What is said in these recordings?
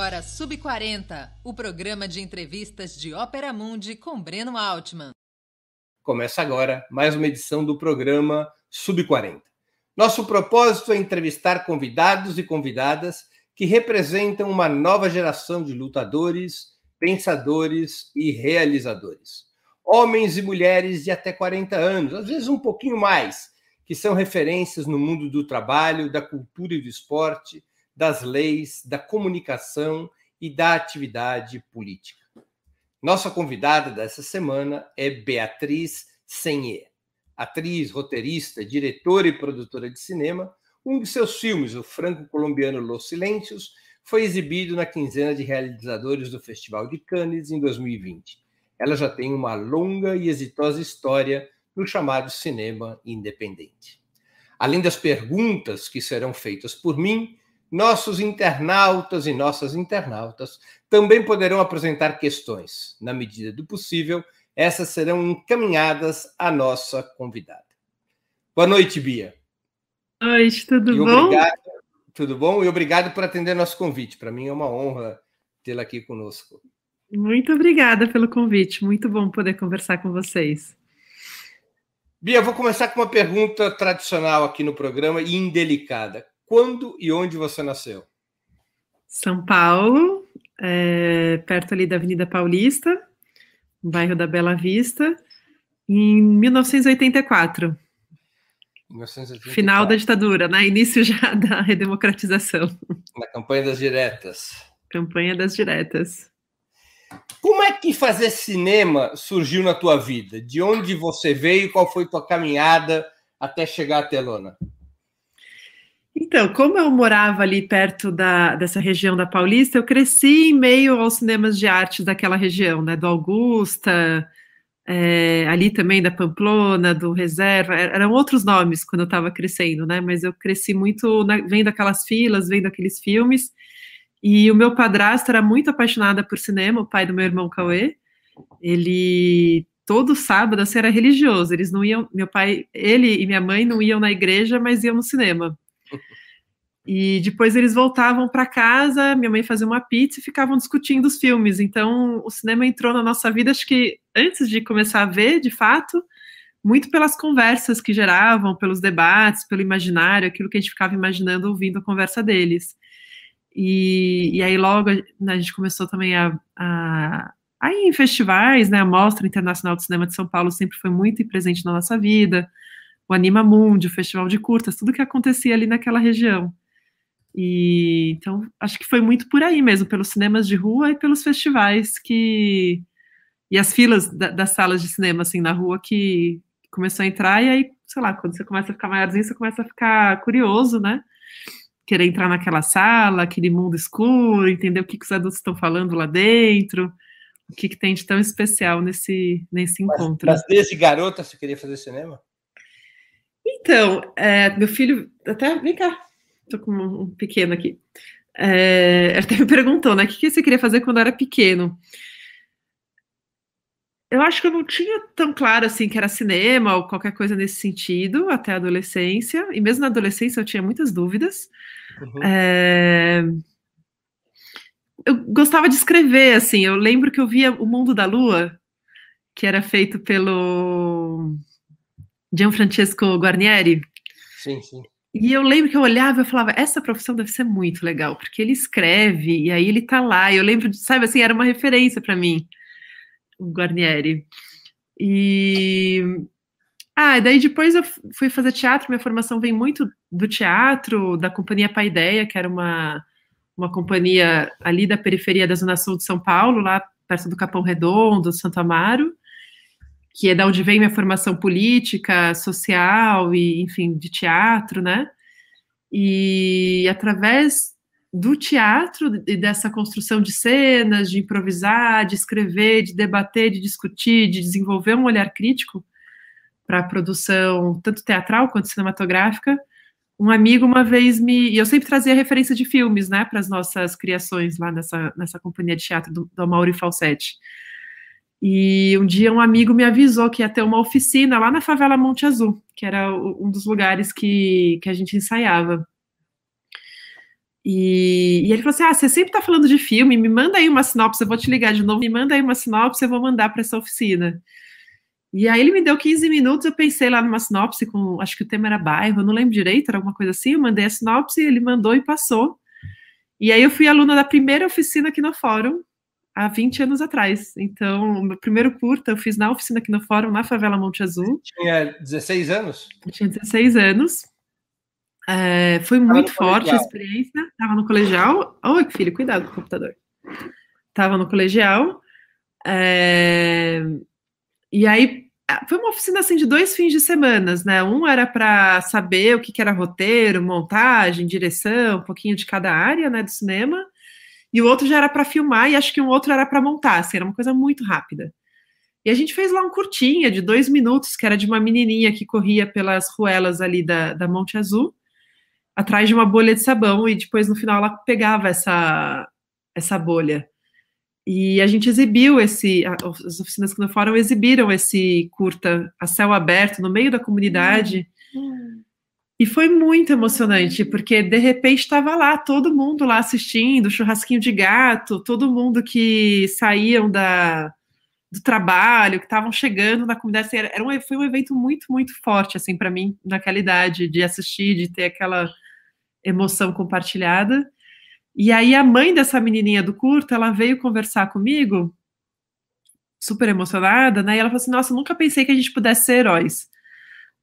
agora Sub40, o programa de entrevistas de Ópera Mundi com Breno Altman. Começa agora mais uma edição do programa Sub40. Nosso propósito é entrevistar convidados e convidadas que representam uma nova geração de lutadores, pensadores e realizadores. Homens e mulheres de até 40 anos, às vezes um pouquinho mais, que são referências no mundo do trabalho, da cultura e do esporte, das leis, da comunicação e da atividade política. Nossa convidada dessa semana é Beatriz Senhê, atriz, roteirista, diretora e produtora de cinema. Um de seus filmes, o franco-colombiano Los Silêncios, foi exibido na quinzena de realizadores do Festival de Cannes em 2020. Ela já tem uma longa e exitosa história no chamado cinema independente. Além das perguntas que serão feitas por mim, nossos internautas e nossas internautas também poderão apresentar questões. Na medida do possível, essas serão encaminhadas à nossa convidada. Boa noite, Bia. Boa noite, tudo e bom? Obrigado, tudo bom? E obrigado por atender nosso convite. Para mim é uma honra tê-la aqui conosco. Muito obrigada pelo convite. Muito bom poder conversar com vocês. Bia, vou começar com uma pergunta tradicional aqui no programa e indelicada. Quando e onde você nasceu? São Paulo, é, perto ali da Avenida Paulista, no bairro da Bela Vista, em 1984. 1984. Final da ditadura, né? Início já da redemocratização. Na campanha das diretas. Campanha das diretas. Como é que fazer cinema surgiu na tua vida? De onde você veio? Qual foi tua caminhada até chegar à telona? Então, como eu morava ali perto da, dessa região da Paulista, eu cresci em meio aos cinemas de arte daquela região, né? Do Augusta, é, ali também da Pamplona, do Reserva, er, eram outros nomes quando eu estava crescendo, né? Mas eu cresci muito na, vendo aquelas filas, vendo aqueles filmes. E o meu padrasto era muito apaixonado por cinema, o pai do meu irmão Cauê. Ele todo sábado assim, era religioso. Eles não iam, meu pai, ele e minha mãe não iam na igreja, mas iam no cinema. E depois eles voltavam para casa, minha mãe fazia uma pizza e ficavam discutindo os filmes. Então, o cinema entrou na nossa vida, acho que antes de começar a ver, de fato, muito pelas conversas que geravam, pelos debates, pelo imaginário, aquilo que a gente ficava imaginando ouvindo a conversa deles. E, e aí logo né, a gente começou também a, a, a ir em festivais, né? A Mostra Internacional de Cinema de São Paulo sempre foi muito presente na nossa vida o Anima Mundi, o Festival de Curtas, tudo que acontecia ali naquela região. E então acho que foi muito por aí mesmo, pelos cinemas de rua e pelos festivais que e as filas da, das salas de cinema assim na rua que começou a entrar e aí, sei lá, quando você começa a ficar maiorzinho, você começa a ficar curioso, né? Querer entrar naquela sala, aquele mundo escuro, entender o que, que os adultos estão falando lá dentro, o que, que tem de tão especial nesse, nesse encontro. Mas, mas desde garota você queria fazer cinema? Então, é, meu filho, até, vem cá, tô com um pequeno aqui. É, até me perguntou, né, o que você queria fazer quando era pequeno? Eu acho que eu não tinha tão claro assim que era cinema ou qualquer coisa nesse sentido até a adolescência, e mesmo na adolescência eu tinha muitas dúvidas. Uhum. É, eu gostava de escrever, assim, eu lembro que eu via O Mundo da Lua, que era feito pelo Gianfrancesco Guarnieri. Sim, sim. E eu lembro que eu olhava e falava, essa profissão deve ser muito legal, porque ele escreve e aí ele tá lá. Eu lembro, sabe assim, era uma referência para mim, o Guarnieri. E ah, daí depois eu fui fazer teatro, minha formação vem muito do teatro, da companhia Paideia, que era uma, uma companhia ali da periferia da Zona Sul de São Paulo, lá perto do Capão Redondo, Santo Amaro que é da onde vem minha formação política, social e, enfim, de teatro, né? E através do teatro e dessa construção de cenas, de improvisar, de escrever, de debater, de discutir, de desenvolver um olhar crítico para a produção tanto teatral quanto cinematográfica, um amigo uma vez me. E eu sempre trazia referência de filmes, né, para as nossas criações lá nessa, nessa companhia de teatro do, do Mauri Falsetti. E um dia um amigo me avisou que ia ter uma oficina lá na favela Monte Azul, que era um dos lugares que, que a gente ensaiava. E, e, ele falou assim: Ah, você sempre tá falando de filme, me manda aí uma sinopse, eu vou te ligar de novo, me manda aí uma sinopse, eu vou mandar para essa oficina. E aí ele me deu 15 minutos, eu pensei lá numa sinopse com, acho que o tema era bairro, eu não lembro direito, era alguma coisa assim, eu mandei a sinopse, ele mandou e passou. E aí eu fui aluna da primeira oficina aqui no fórum, há 20 anos atrás. Então, o meu primeiro curta eu fiz na oficina aqui no fórum, na favela Monte Azul. Tinha 16 anos? Eu tinha 16 anos. É, foi Tava muito forte colegial. a experiência. Estava no colegial. Oi, filho, cuidado com o computador. Estava no colegial. É, e aí foi uma oficina assim de dois fins de semana, né? Um era para saber o que, que, era roteiro, montagem, direção, um pouquinho de cada área, né, do cinema. E o outro já era para filmar e acho que um outro era para montar, assim, era uma coisa muito rápida. E a gente fez lá um curtinha de dois minutos, que era de uma menininha que corria pelas ruelas ali da, da Monte Azul, atrás de uma bolha de sabão, e depois no final ela pegava essa, essa bolha. E a gente exibiu esse, as oficinas que no fórum exibiram esse curta a céu aberto no meio da comunidade. Uhum. E foi muito emocionante, porque de repente estava lá todo mundo lá assistindo, churrasquinho de gato, todo mundo que saíam da, do trabalho, que estavam chegando na comunidade. Assim, era um, foi um evento muito, muito forte assim para mim naquela idade de assistir, de ter aquela emoção compartilhada. E aí a mãe dessa menininha do curto, ela veio conversar comigo, super emocionada, né? E ela falou assim: "Nossa, nunca pensei que a gente pudesse ser heróis".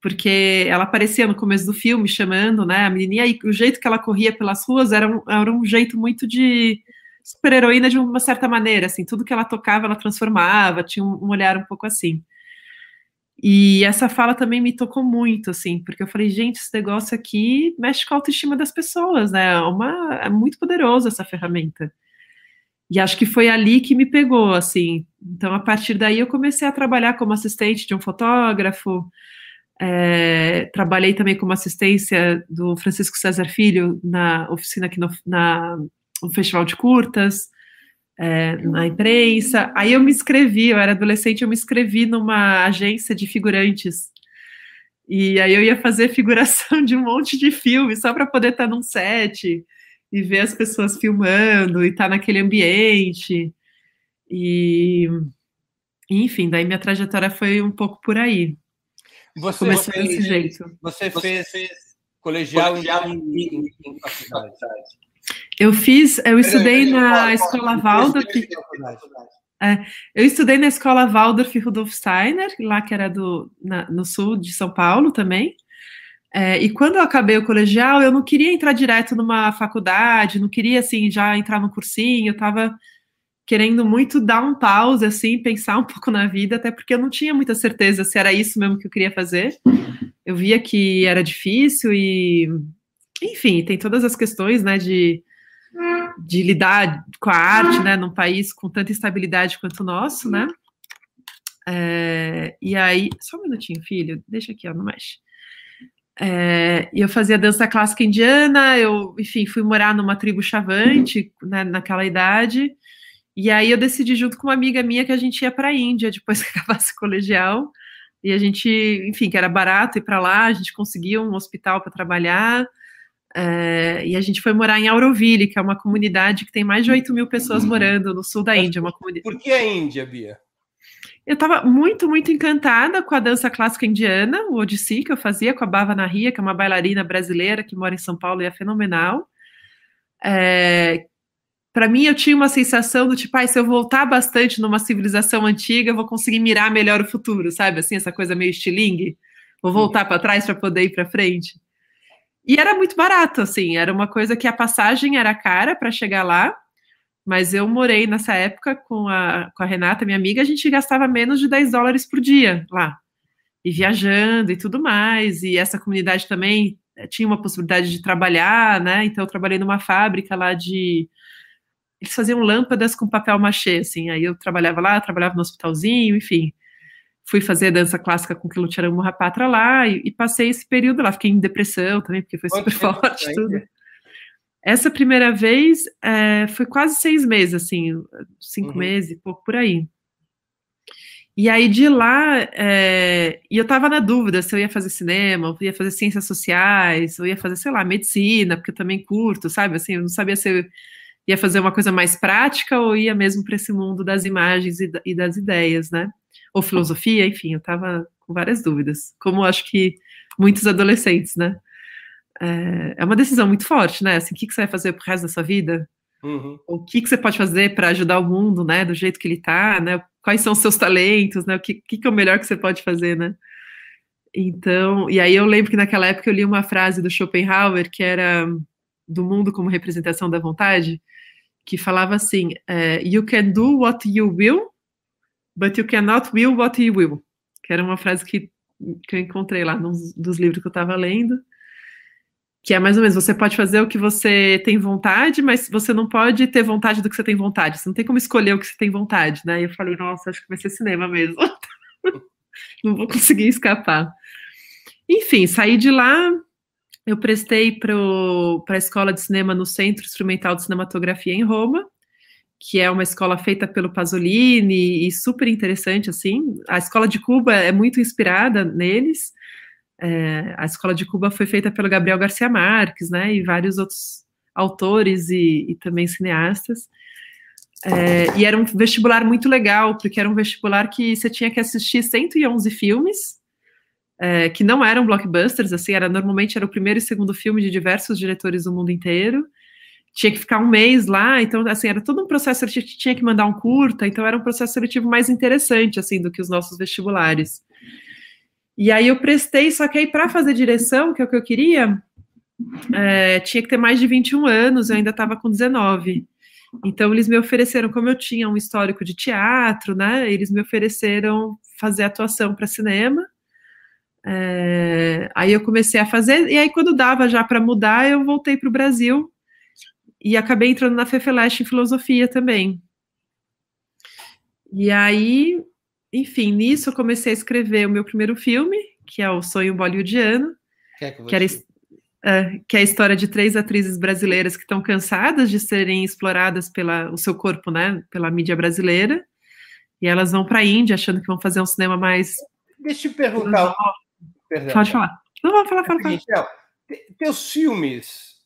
Porque ela aparecia no começo do filme chamando, né, a menininha e o jeito que ela corria pelas ruas era um, era um jeito muito de super-heroína de uma certa maneira, assim, tudo que ela tocava ela transformava, tinha um, um olhar um pouco assim. E essa fala também me tocou muito, assim, porque eu falei, gente, esse negócio aqui mexe com a autoestima das pessoas, né? É, uma, é muito poderoso essa ferramenta. E acho que foi ali que me pegou, assim. Então, a partir daí, eu comecei a trabalhar como assistente de um fotógrafo. É, trabalhei também como assistência do Francisco César Filho na oficina aqui no, na, no Festival de Curtas é, na imprensa. Aí eu me inscrevi, eu era adolescente, eu me inscrevi numa agência de figurantes. E aí eu ia fazer figuração de um monte de filme só para poder estar num set e ver as pessoas filmando e estar naquele ambiente. E enfim, daí minha trajetória foi um pouco por aí. Você Começou fez, desse jeito. Você fez, fez colegial, colegial em, em, em faculdade. Eu fiz, eu estudei na escola Waldorf. É, eu estudei na escola Waldorf Rudolf Steiner, lá que era do, na, no sul de São Paulo também. É, e quando eu acabei o colegial, eu não queria entrar direto numa faculdade, não queria assim já entrar no cursinho, eu estava querendo muito dar um pause, assim, pensar um pouco na vida, até porque eu não tinha muita certeza se era isso mesmo que eu queria fazer. Eu via que era difícil e, enfim, tem todas as questões, né, de de lidar com a arte, né, num país com tanta instabilidade quanto o nosso, né? É, e aí, só um minutinho, filho, deixa aqui, ó, não mexe. É, e eu fazia dança clássica indiana, eu, enfim, fui morar numa tribo chavante, né, naquela idade, e aí eu decidi junto com uma amiga minha que a gente ia para a Índia depois que acabasse o colegial, e a gente, enfim, que era barato ir para lá, a gente conseguia um hospital para trabalhar, é, e a gente foi morar em Auroville, que é uma comunidade que tem mais de 8 mil pessoas morando no sul da Índia. Uma comunidade... Por que a Índia, Bia? Eu estava muito, muito encantada com a dança clássica indiana, o Odissi, que eu fazia com a Bava Nahia, que é uma bailarina brasileira que mora em São Paulo e é fenomenal. É, para mim, eu tinha uma sensação do tipo, ah, se eu voltar bastante numa civilização antiga, eu vou conseguir mirar melhor o futuro, sabe? Assim, essa coisa meio estilingue. Vou voltar para trás para poder ir para frente. E era muito barato, assim, era uma coisa que a passagem era cara para chegar lá, mas eu morei nessa época com a, com a Renata, minha amiga, a gente gastava menos de 10 dólares por dia lá, e viajando e tudo mais, e essa comunidade também eh, tinha uma possibilidade de trabalhar, né, então eu trabalhei numa fábrica lá de... Eles faziam lâmpadas com papel machê, assim, aí eu trabalhava lá, trabalhava no hospitalzinho, enfim fui fazer dança clássica com Kilutiaram Mohapatra lá e, e, passei esse período lá. Fiquei em depressão também, porque foi super forte tudo. Essa primeira vez é, foi quase seis meses, assim, cinco uhum. meses, pouco por aí. E aí de lá, é, e eu estava na dúvida se eu ia fazer cinema, ou ia fazer ciências sociais, ou ia fazer, sei lá, medicina, porque eu também curto, sabe? Assim, eu não sabia se eu ia fazer uma coisa mais prática ou ia mesmo para esse mundo das imagens e, e, das ideias, né? Ou filosofia, enfim, eu estava com várias dúvidas, como acho que muitos adolescentes, né? É, é uma decisão muito forte, né? Assim, o que, que você vai fazer pro resto da sua vida? Uhum. O que, que você pode fazer para ajudar o mundo, né? Do jeito que ele está, né? Quais são os seus talentos, né? O que, que, que é o melhor que você pode fazer, né? Então, e aí eu lembro que naquela época eu li uma frase do Schopenhauer que era do mundo como representação da vontade, que falava assim: é, You can do what you will, but you cannot will what you will. Que era uma frase que, que eu encontrei lá nos dos livros que eu estava lendo que é mais ou menos, você pode fazer o que você tem vontade, mas você não pode ter vontade do que você tem vontade. Você não tem como escolher o que você tem vontade, né? E eu falei, nossa, acho que vai ser cinema mesmo. não vou conseguir escapar. Enfim, saí de lá, eu prestei para a escola de cinema no Centro Instrumental de Cinematografia em Roma, que é uma escola feita pelo Pasolini e super interessante, assim. A escola de Cuba é muito inspirada neles. É, a escola de Cuba foi feita pelo Gabriel Garcia Marques, né, e vários outros autores e, e também cineastas. É, e era um vestibular muito legal, porque era um vestibular que você tinha que assistir 111 filmes, é, que não eram blockbusters, assim, era normalmente era o primeiro e segundo filme de diversos diretores do mundo inteiro. Tinha que ficar um mês lá, então, assim, era todo um processo seletivo, tinha que mandar um curta, então era um processo seletivo mais interessante, assim, do que os nossos vestibulares. E aí eu prestei, só que aí para fazer direção, que é o que eu queria, é, tinha que ter mais de 21 anos, eu ainda estava com 19. Então eles me ofereceram, como eu tinha um histórico de teatro, né? Eles me ofereceram fazer atuação para cinema. É, aí eu comecei a fazer, e aí quando dava já para mudar, eu voltei para o Brasil e acabei entrando na FEFELESH em filosofia também. E aí enfim, nisso eu comecei a escrever o meu primeiro filme, que é o Sonho Bollywoodiano, que, é que, era, uh, que é a história de três atrizes brasileiras que estão cansadas de serem exploradas pela o seu corpo, né, pela mídia brasileira, e elas vão para a Índia achando que vão fazer um cinema mais. Deixa eu perguntar. Perdão. Pode falar. Não, vou falar, fala, fala. Teus filmes,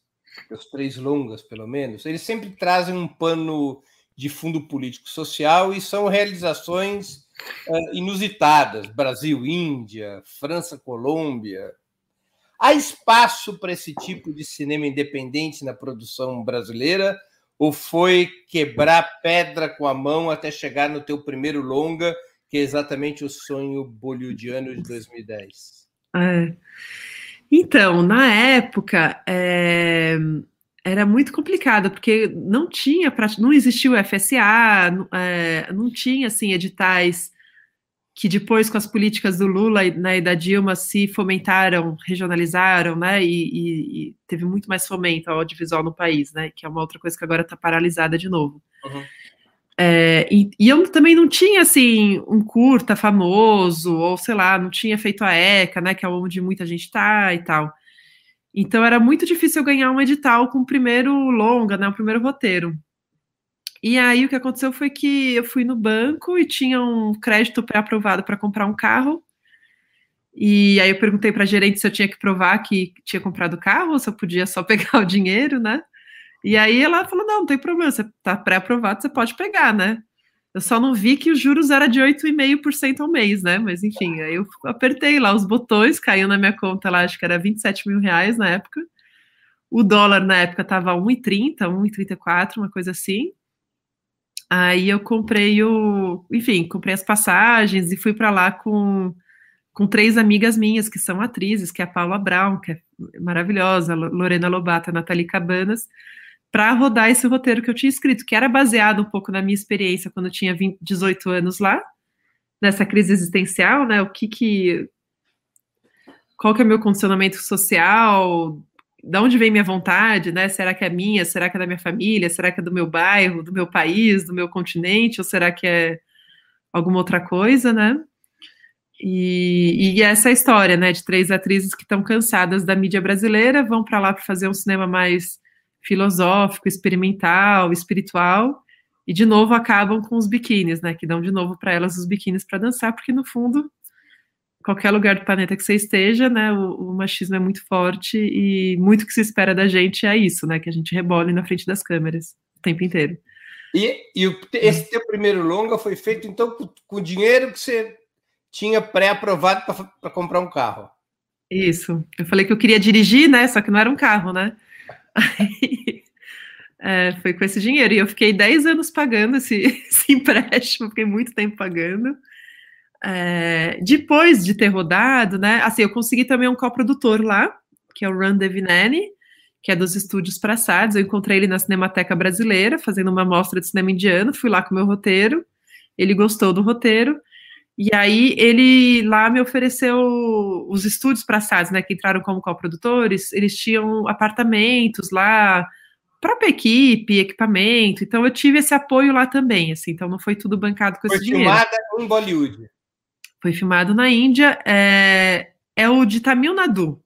os três longas, pelo menos, eles sempre trazem um pano de fundo político social e são realizações uh, inusitadas Brasil, Índia, França, Colômbia. Há espaço para esse tipo de cinema independente na produção brasileira? Ou foi quebrar pedra com a mão até chegar no teu primeiro longa, que é exatamente o sonho bollywoodiano de 2010? É. Então, na época, é, era muito complicado, porque não tinha, não existia o FSA, é, não tinha, assim, editais que depois, com as políticas do Lula né, e da Dilma, se fomentaram, regionalizaram, né, e, e, e, teve muito mais fomento ao audiovisual no país, né, que é uma outra coisa que agora está paralisada de novo. Uhum. É, e, e, eu também não tinha, assim, um curta famoso, ou sei lá, não tinha feito a ECA, né, que é onde muita gente está e tal. Então era muito difícil eu ganhar um edital com o primeiro longa, né, o primeiro roteiro. E aí o que aconteceu foi que eu fui no banco e tinha um crédito pré-aprovado para comprar um carro. E aí eu perguntei para a gerente se eu tinha que provar que tinha comprado o carro ou se eu podia só pegar o dinheiro, né? E aí ela falou: não, não tem problema, você está pré-aprovado, você pode pegar, né? Eu só não vi que os juros era de 8,5% ao mês, né? Mas enfim, aí eu apertei lá os botões, caiu na minha conta lá, acho que era 27 mil reais na época. O dólar na época estava 1,30, 1,34, uma coisa assim. Aí eu comprei o, enfim, comprei as passagens e fui para lá com, com três amigas minhas que são atrizes, que é a Paula Brown, que é maravilhosa, Lorena Lobata, Nathalie Cabanas, para rodar esse roteiro que eu tinha escrito, que era baseado um pouco na minha experiência quando eu tinha 20, 18 anos lá, nessa crise existencial, né? O que que. Qual que é o meu condicionamento social? Da onde vem minha vontade, né? Será que é minha? Será que é da minha família? Será que é do meu bairro, do meu país, do meu continente? Ou será que é alguma outra coisa, né? E, e essa história, né? De três atrizes que estão cansadas da mídia brasileira, vão para lá para fazer um cinema mais filosófico, experimental, espiritual, e de novo acabam com os biquínis, né? Que dão de novo para elas os biquínis para dançar, porque no fundo, qualquer lugar do planeta que você esteja, né? O, o, machismo é muito forte e muito que se espera da gente é isso, né? Que a gente rebole na frente das câmeras o tempo inteiro. E, e o, esse teu primeiro longa foi feito então com, com o dinheiro que você tinha pré-aprovado para comprar um carro. Isso. Eu falei que eu queria dirigir, né? Só que não era um carro, né? Aí, é, foi com esse dinheiro. E eu fiquei 10 anos pagando esse, esse empréstimo, fiquei muito tempo pagando. É, depois de ter rodado, né? Assim, eu consegui também um coprodutor lá, que é o Ran Devineni, que é dos estúdios Praçados. Eu encontrei ele na Cinemateca Brasileira, fazendo uma mostra de cinema indiano. Fui lá com o meu roteiro. Ele gostou do roteiro. E aí ele lá me ofereceu os estúdios Praçados, né? Que entraram como coprodutores. Eles tinham apartamentos lá, própria equipe, equipamento. Então eu tive esse apoio lá também, assim. Então não foi tudo bancado com foi esse dinheiro. Foi filmada em Bollywood. Foi filmado na Índia. É, é o de Tamil Nadu.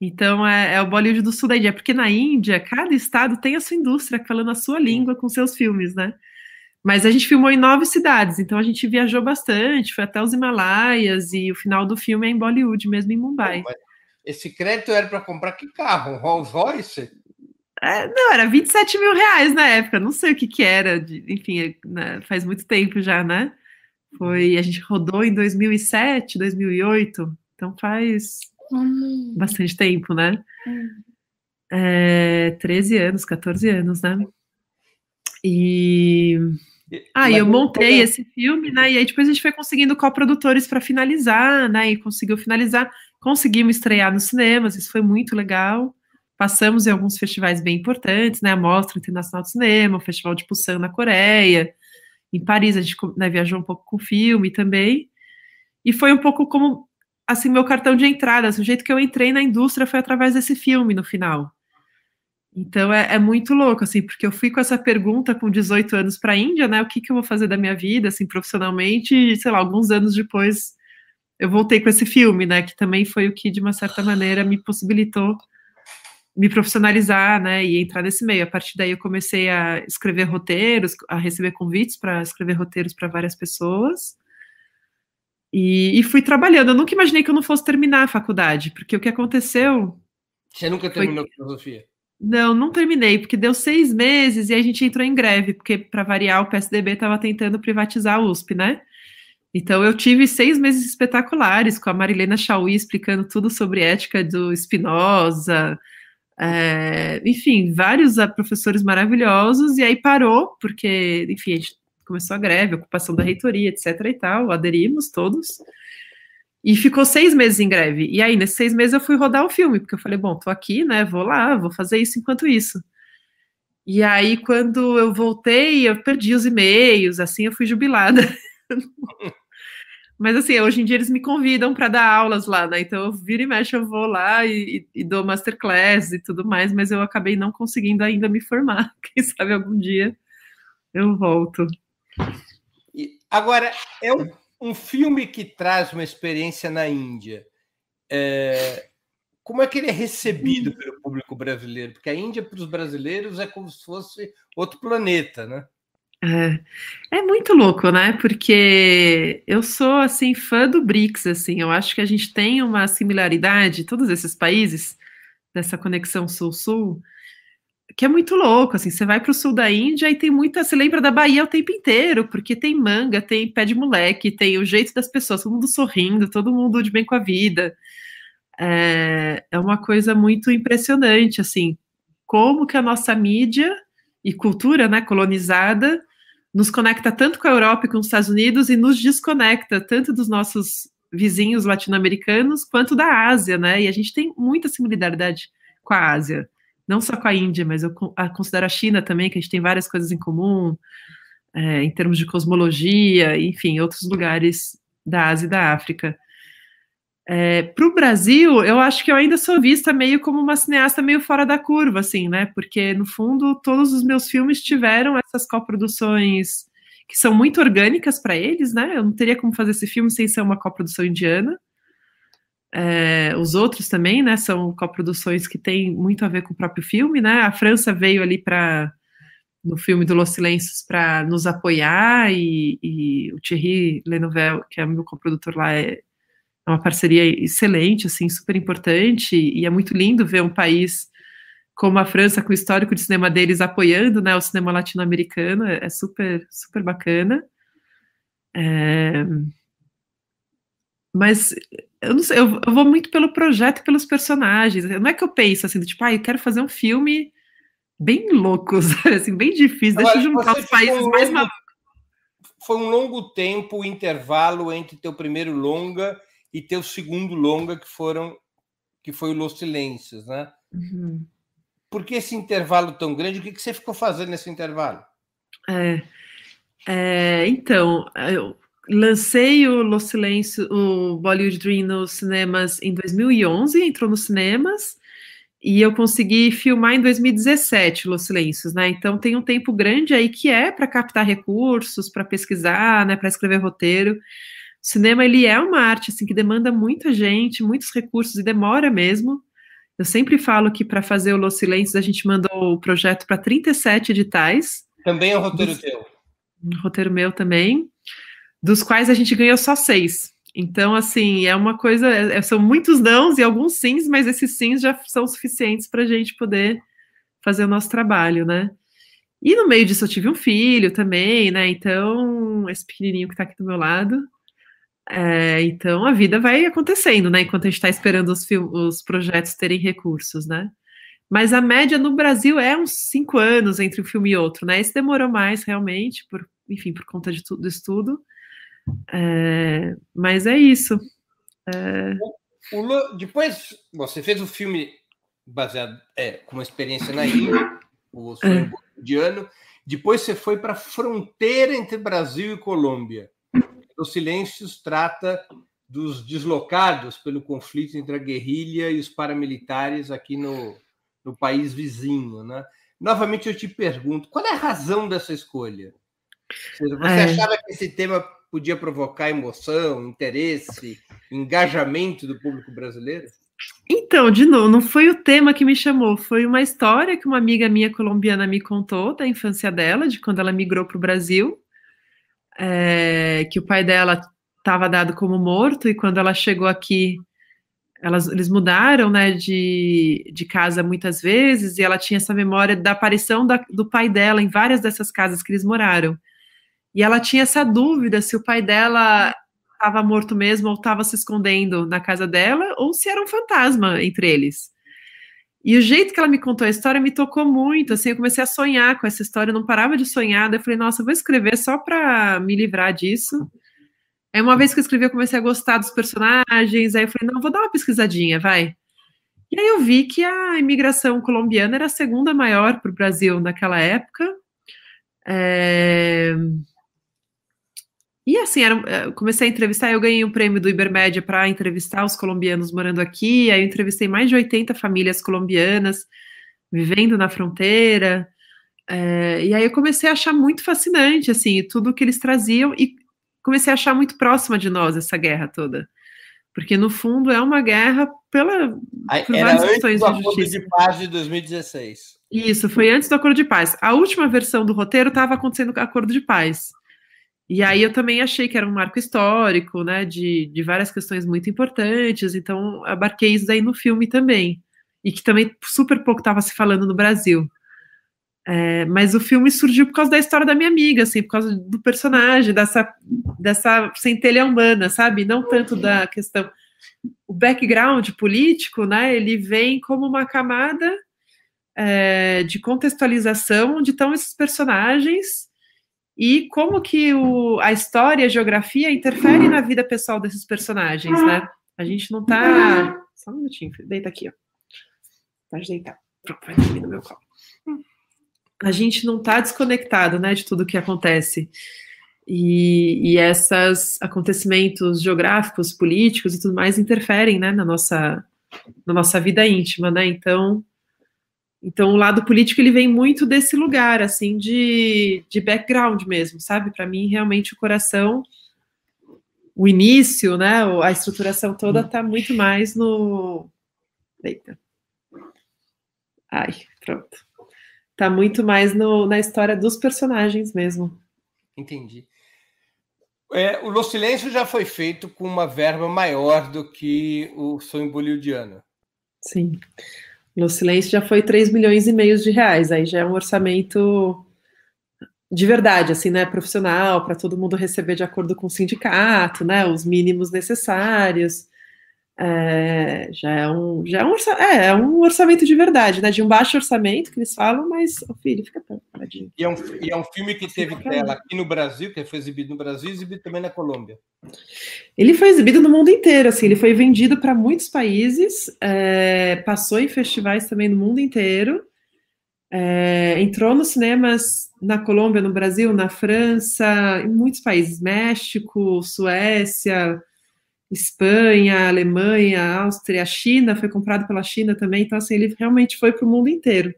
Então é, é, o Bollywood do sul da Índia, porque na Índia cada estado tem a sua indústria falando a sua língua com seus filmes, né? Mas a gente filmou em nove cidades, então a gente viajou bastante, foi até os Himalaias e o final do filme é em Bollywood, mesmo em Mumbai. Esse crédito era para comprar que carro? Um Rolls Royce? É, não, era 27 mil reais na época, não sei o que que era, de, enfim, né, faz muito tempo já, né? Foi, a gente rodou em 2007, 2008, então faz hum. bastante tempo, né? Hum. É, 13 anos, 14 anos, né? E aí ah, eu montei esse filme, né? E aí depois a gente foi conseguindo coprodutores para finalizar, né? E conseguiu finalizar, conseguimos estrear nos cinemas, isso foi muito legal. Passamos em alguns festivais bem importantes, né? A Mostra Internacional de Cinema, o Festival de Busan na Coreia, em Paris a gente né, viajou um pouco com o filme também. E foi um pouco como assim meu cartão de entrada, assim, o jeito que eu entrei na indústria foi através desse filme no final. Então é, é, muito louco, assim, porque eu fui com essa pergunta com 18 anos para a Índia, né? O que, que eu vou fazer da minha vida, assim, profissionalmente, e, sei lá, alguns anos depois eu voltei com esse filme, né? Que também foi o que, de uma certa maneira, me possibilitou me profissionalizar, né? E entrar nesse meio. A partir daí eu comecei a escrever roteiros, a receber convites para escrever roteiros para várias pessoas. E, e, fui trabalhando. Eu nunca imaginei que eu não fosse terminar a faculdade, porque o que aconteceu. Você nunca terminou foi... filosofia? Não, não terminei, porque deu seis meses e a gente entrou em greve, porque, para variar, o PSDB estava tentando privatizar a USP, né? Então, eu tive seis meses espetaculares com a Marilena Chauí explicando tudo sobre ética do Spinoza, é, enfim, vários professores maravilhosos, e aí parou, porque, enfim, a gente começou a greve, ocupação da reitoria, etc. e tal, aderimos todos. E ficou seis meses em greve. E aí, nesses seis meses, eu fui rodar o filme, porque eu falei, bom, tô aqui, né? Vou lá, vou fazer isso enquanto isso. E aí, quando eu voltei, eu perdi os e-mails, assim, eu fui jubilada. Mas assim, hoje em dia eles me convidam para dar aulas lá, né? Então eu viro e mexo, eu vou lá e, e, dou masterclass e tudo mais, mas eu acabei não conseguindo ainda me formar. Quem sabe algum dia eu volto. Agora, é um filme que traz uma experiência na Índia, é, como é que ele é recebido pelo público brasileiro? Porque a Índia, para os brasileiros, é como se fosse outro planeta, né? É, é muito louco, né? Porque eu sou assim fã do BRICS, assim. Eu acho que a gente tem uma similaridade, todos esses países dessa conexão sul-sul que é muito louco, assim, você vai para o sul da Índia e tem muita, você lembra da Bahia o tempo inteiro, porque tem manga, tem pé de moleque, tem o jeito das pessoas, todo mundo sorrindo, todo mundo de bem com a vida. É, é uma coisa muito impressionante, assim, como que a nossa mídia e cultura, né, colonizada, nos conecta tanto com a Europa e com os Estados Unidos e nos desconecta tanto dos nossos vizinhos latino-americanos quanto da Ásia, né, e a gente tem muita similaridade com a Ásia não só com a Índia, mas eu considero a China também, que a gente tem várias coisas em comum, é, em termos de cosmologia, enfim, outros lugares da Ásia e da África. É, para o Brasil, eu acho que eu ainda sou vista meio como uma cineasta meio fora da curva, assim, né? Porque, no fundo, todos os meus filmes tiveram essas coproduções que são muito orgânicas para eles, né? Eu não teria como fazer esse filme sem ser uma coprodução indiana. É, os outros também, né, são coproduções que têm muito a ver com o próprio filme, né? A França veio ali para no filme do Los Silêncios para nos apoiar e, e, o Thierry Lenovel, que é meu coprodutor lá, é, é uma parceria excelente, assim, super importante e é muito lindo ver um país como a França, com o histórico de cinema deles, apoiando né, o cinema latino-americano, é, é super, super bacana. É... Mas eu não sei, eu, eu, vou muito pelo projeto e pelos personagens. Não é que eu penso assim, tipo, ah, eu quero fazer um filme bem louco, assim, bem difícil, Agora, deixa eu juntar os países um mais malucos. Foi um longo tempo o intervalo entre teu primeiro longa e teu segundo longa, que foram que foi o Los Silêncios, né? Uhum. Por que esse intervalo tão grande? O que, que você ficou fazendo nesse intervalo? É, é, então, eu lancei o Los Silêncios, o Bollywood Dream nos cinemas em 2011, entrou nos cinemas, e eu consegui filmar em 2017 Los Silêncios, né? Então tem um tempo grande aí que é para captar recursos, para pesquisar, né, para escrever roteiro. O cinema ele é uma arte assim que demanda muita gente, muitos recursos e demora mesmo. Eu sempre falo que para fazer o Los Silêncios a gente mandou o projeto para 37 editais. Também é um roteiro teu. Um roteiro meu também, dos quais a gente ganhou só seis. Então, assim, é uma coisa, é, é são muitos nãos e alguns sims, mas esses sims já são suficientes para a gente poder fazer o nosso trabalho, né? E no meio disso eu tive um filho também, né? Então, esse pequenininho que está aqui do meu lado, é, então a vida vai acontecendo, né? Enquanto a gente está esperando os, os projetos terem recursos, né? Mas a média no Brasil é uns cinco anos entre um filme e outro, né? Esse demorou mais realmente, por, enfim, por conta de tudo isso tudo. É, mas é isso. É... O, o, depois você fez o um filme baseado é, com uma experiência na ilha, o sonho é. Depois você foi para a fronteira entre Brasil e Colômbia. O Silêncios trata dos deslocados pelo conflito entre a guerrilha e os paramilitares aqui no, no país vizinho. Né? Novamente eu te pergunto, qual é a razão dessa escolha? Você é. achava que esse tema podia provocar emoção, interesse, engajamento do público brasileiro? Então, de novo, não foi o tema que me chamou, foi uma história que uma amiga minha colombiana me contou da infância dela, de quando ela migrou para o Brasil é, que o pai dela estava dado como morto e quando ela chegou aqui, elas, eles mudaram, né, de, de casa muitas vezes e ela tinha essa memória da aparição da, do pai dela em várias dessas casas que eles moraram. E ela tinha essa dúvida se o pai dela estava morto mesmo ou estava se escondendo na casa dela ou se era um fantasma entre eles. E o jeito que ela me contou a história me tocou muito, assim, eu comecei a sonhar com essa história, eu não parava de sonhar, daí eu falei, nossa, eu vou escrever só para me livrar disso. Aí uma vez que eu escrevi, eu comecei a gostar dos personagens, aí eu falei, não, vou dar uma pesquisadinha, vai. E aí eu vi que a imigração colombiana era a segunda maior para o Brasil naquela época. É... E assim, era, eh, comecei a entrevistar, eu ganhei um prêmio do Ibermédia para entrevistar os colombianos morando aqui, aí eu entrevistei mais de 80 famílias colombianas vivendo na fronteira, é, e aí eu comecei a achar muito fascinante, assim, tudo que eles traziam, e comecei a achar muito próxima de nós essa guerra toda. Porque, no fundo, é uma guerra pela, por Era várias questões de justiça. de paz de 2016. Isso, foi antes do Acordo de Paz. A última versão do roteiro estava acontecendo com o Acordo de Paz. E aí eu também achei que era um marco histórico, né, de, de várias questões muito importantes, então abarquei isso daí no filme também, e que também super pouco estava se falando no Brasil. É, mas o filme surgiu por causa da história da minha amiga, assim, por causa do personagem, dessa, dessa centelha humana, sabe? Não tanto da questão. O background político, né, ele vem como uma camada é, de contextualização onde estão esses personagens e como que o, a história, a geografia interfere na vida pessoal desses personagens, né? A gente não tá. Só um minutinho, deita aqui, ó. Pode deitar. Pronto, vai dormir no meu colo. A gente não tá desconectado, né, de tudo que acontece. E, e esses acontecimentos geográficos, políticos e tudo mais interferem, né, na nossa, na nossa vida íntima, né? Então, então, o lado político ele vem muito desse lugar, assim, de, de background mesmo, sabe? Para mim, realmente, o coração, o início, né? A estruturação toda está muito mais no. Eita. Ai, pronto. Tá muito mais no, na história dos personagens mesmo. Entendi. É, o Los Silêncio já foi feito com uma verba maior do que o Sonho Bollywoodiano. Sim. No Silêncio já foi 3 milhões e meio de reais, aí já é um orçamento de verdade, assim, né, profissional, para todo mundo receber de acordo com o sindicato, né, os mínimos necessários. É, já é um, já é um, é, é, um orçamento de verdade, né? De um baixo orçamento que eles falam, mas o filho fica paradinho. E é um, e é um filme que teve tela aqui no Brasil, que foi exibido no Brasil e exibido também na Colômbia. Ele foi exibido no mundo inteiro, assim, ele foi vendido para muitos países, é, passou em festivais também no mundo inteiro, é, entrou nos cinemas na Colômbia, no Brasil, na França, em muitos países, México, Suécia, Espanha, Alemanha, Áustria, China, foi comprado pela China também, então assim, ele realmente foi para o mundo inteiro.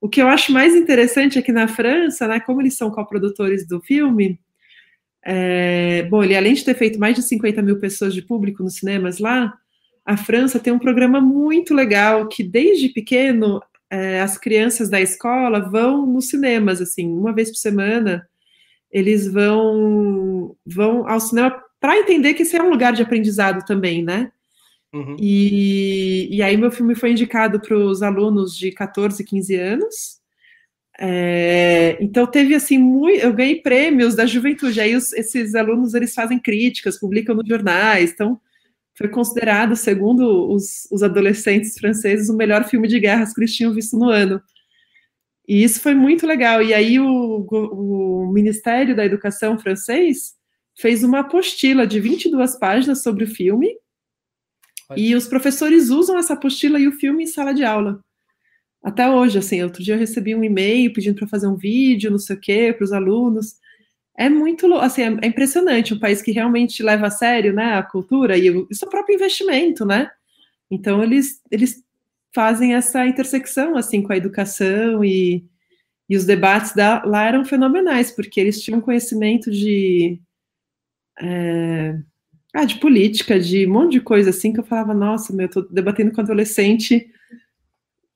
O que eu acho mais interessante é que na França, né, como eles são coprodutores do filme, é, bom, ele além de ter feito mais de 50 mil pessoas de público nos cinemas lá, a França tem um programa muito legal que desde pequeno é, as crianças da escola vão nos cinemas, assim, uma vez por semana, eles vão vão ao cinema para entender que esse é um lugar de aprendizado também, né? Uhum. E, e aí meu filme foi indicado para os alunos de 14, 15 anos. É, então teve assim muito, eu ganhei prêmios da juventude. Aí os, esses alunos eles fazem críticas, publicam nos jornais. Então foi considerado, segundo os, os adolescentes franceses, o melhor filme de guerras que eles tinham visto no ano. E isso foi muito legal. E aí o, o Ministério da Educação francês fez uma apostila de 22 páginas sobre o filme. E os professores usam essa apostila e o filme em sala de aula. Até hoje, assim, outro dia eu recebi um e-mail pedindo para fazer um vídeo, não sei o quê, para os alunos. É muito, assim, é, é, impressionante, um país que realmente leva a sério, né, a cultura e o, seu próprio investimento, né? Então, eles, eles fazem essa intersecção, assim, com a educação e, e os debates da, lá eram fenomenais, porque eles tinham conhecimento de é, ah, de política, de um monte de coisa assim, que eu falava, nossa, meu, eu tô debatendo com adolescente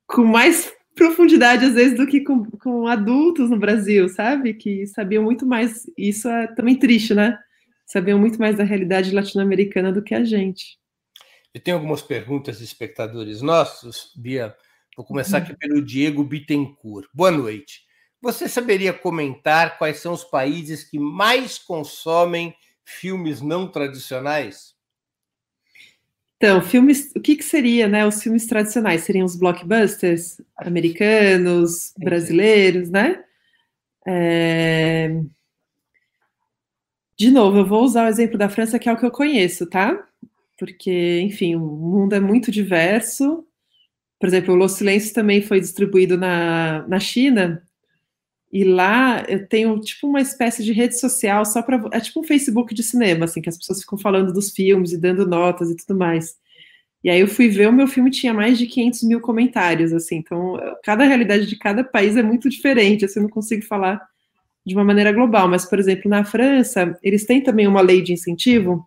com mais profundidade, às vezes, do que com, com adultos no Brasil, sabe? Que sabiam muito mais, isso é também triste, né? Sabiam muito mais da realidade latino-americana do que a gente. Eu tenho algumas perguntas de espectadores nossos, Bia. Vou começar uhum. aqui pelo Diego Bittencourt. Boa noite. Você saberia comentar quais são os países que mais consomem filmes não tradicionais? Então, filmes, o que, que seria, né? Os filmes tradicionais seriam os blockbusters americanos, brasileiros, né? É... De novo, eu vou usar o exemplo da França, que é o que eu conheço, tá? Porque, enfim, o mundo é muito diverso. Por exemplo, o Los Silêncios também foi distribuído na, na China, e lá eu tenho tipo uma espécie de rede social só para. É tipo um Facebook de cinema, assim, que as pessoas ficam falando dos filmes e dando notas e tudo mais. E aí eu fui ver, o meu filme tinha mais de 500 mil comentários, assim. Então, cada realidade de cada país é muito diferente, assim, eu não consigo falar de uma maneira global. Mas, por exemplo, na França, eles têm também uma lei de incentivo.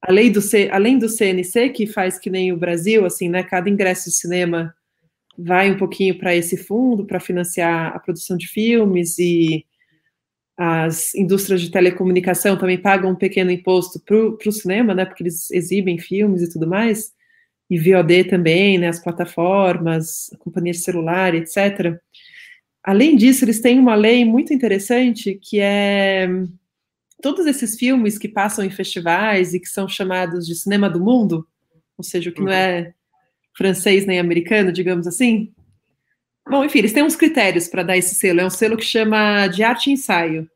A lei do C, além do CNC, que faz que nem o Brasil, assim, né? Cada ingresso de cinema vai um pouquinho para esse fundo para financiar a produção de filmes e as indústrias de telecomunicação também pagam um pequeno imposto para o cinema, né, porque eles exibem filmes e tudo mais, e VOD também, né, as plataformas, a companhia de celular, etc. Além disso, eles têm uma lei muito interessante que é todos esses filmes que passam em festivais e que são chamados de cinema do mundo, ou seja, o que uhum. não é francês nem americano, digamos assim. Bom, enfim, eles têm uns critérios para dar esse selo. É um selo que chama de arte e ensaio.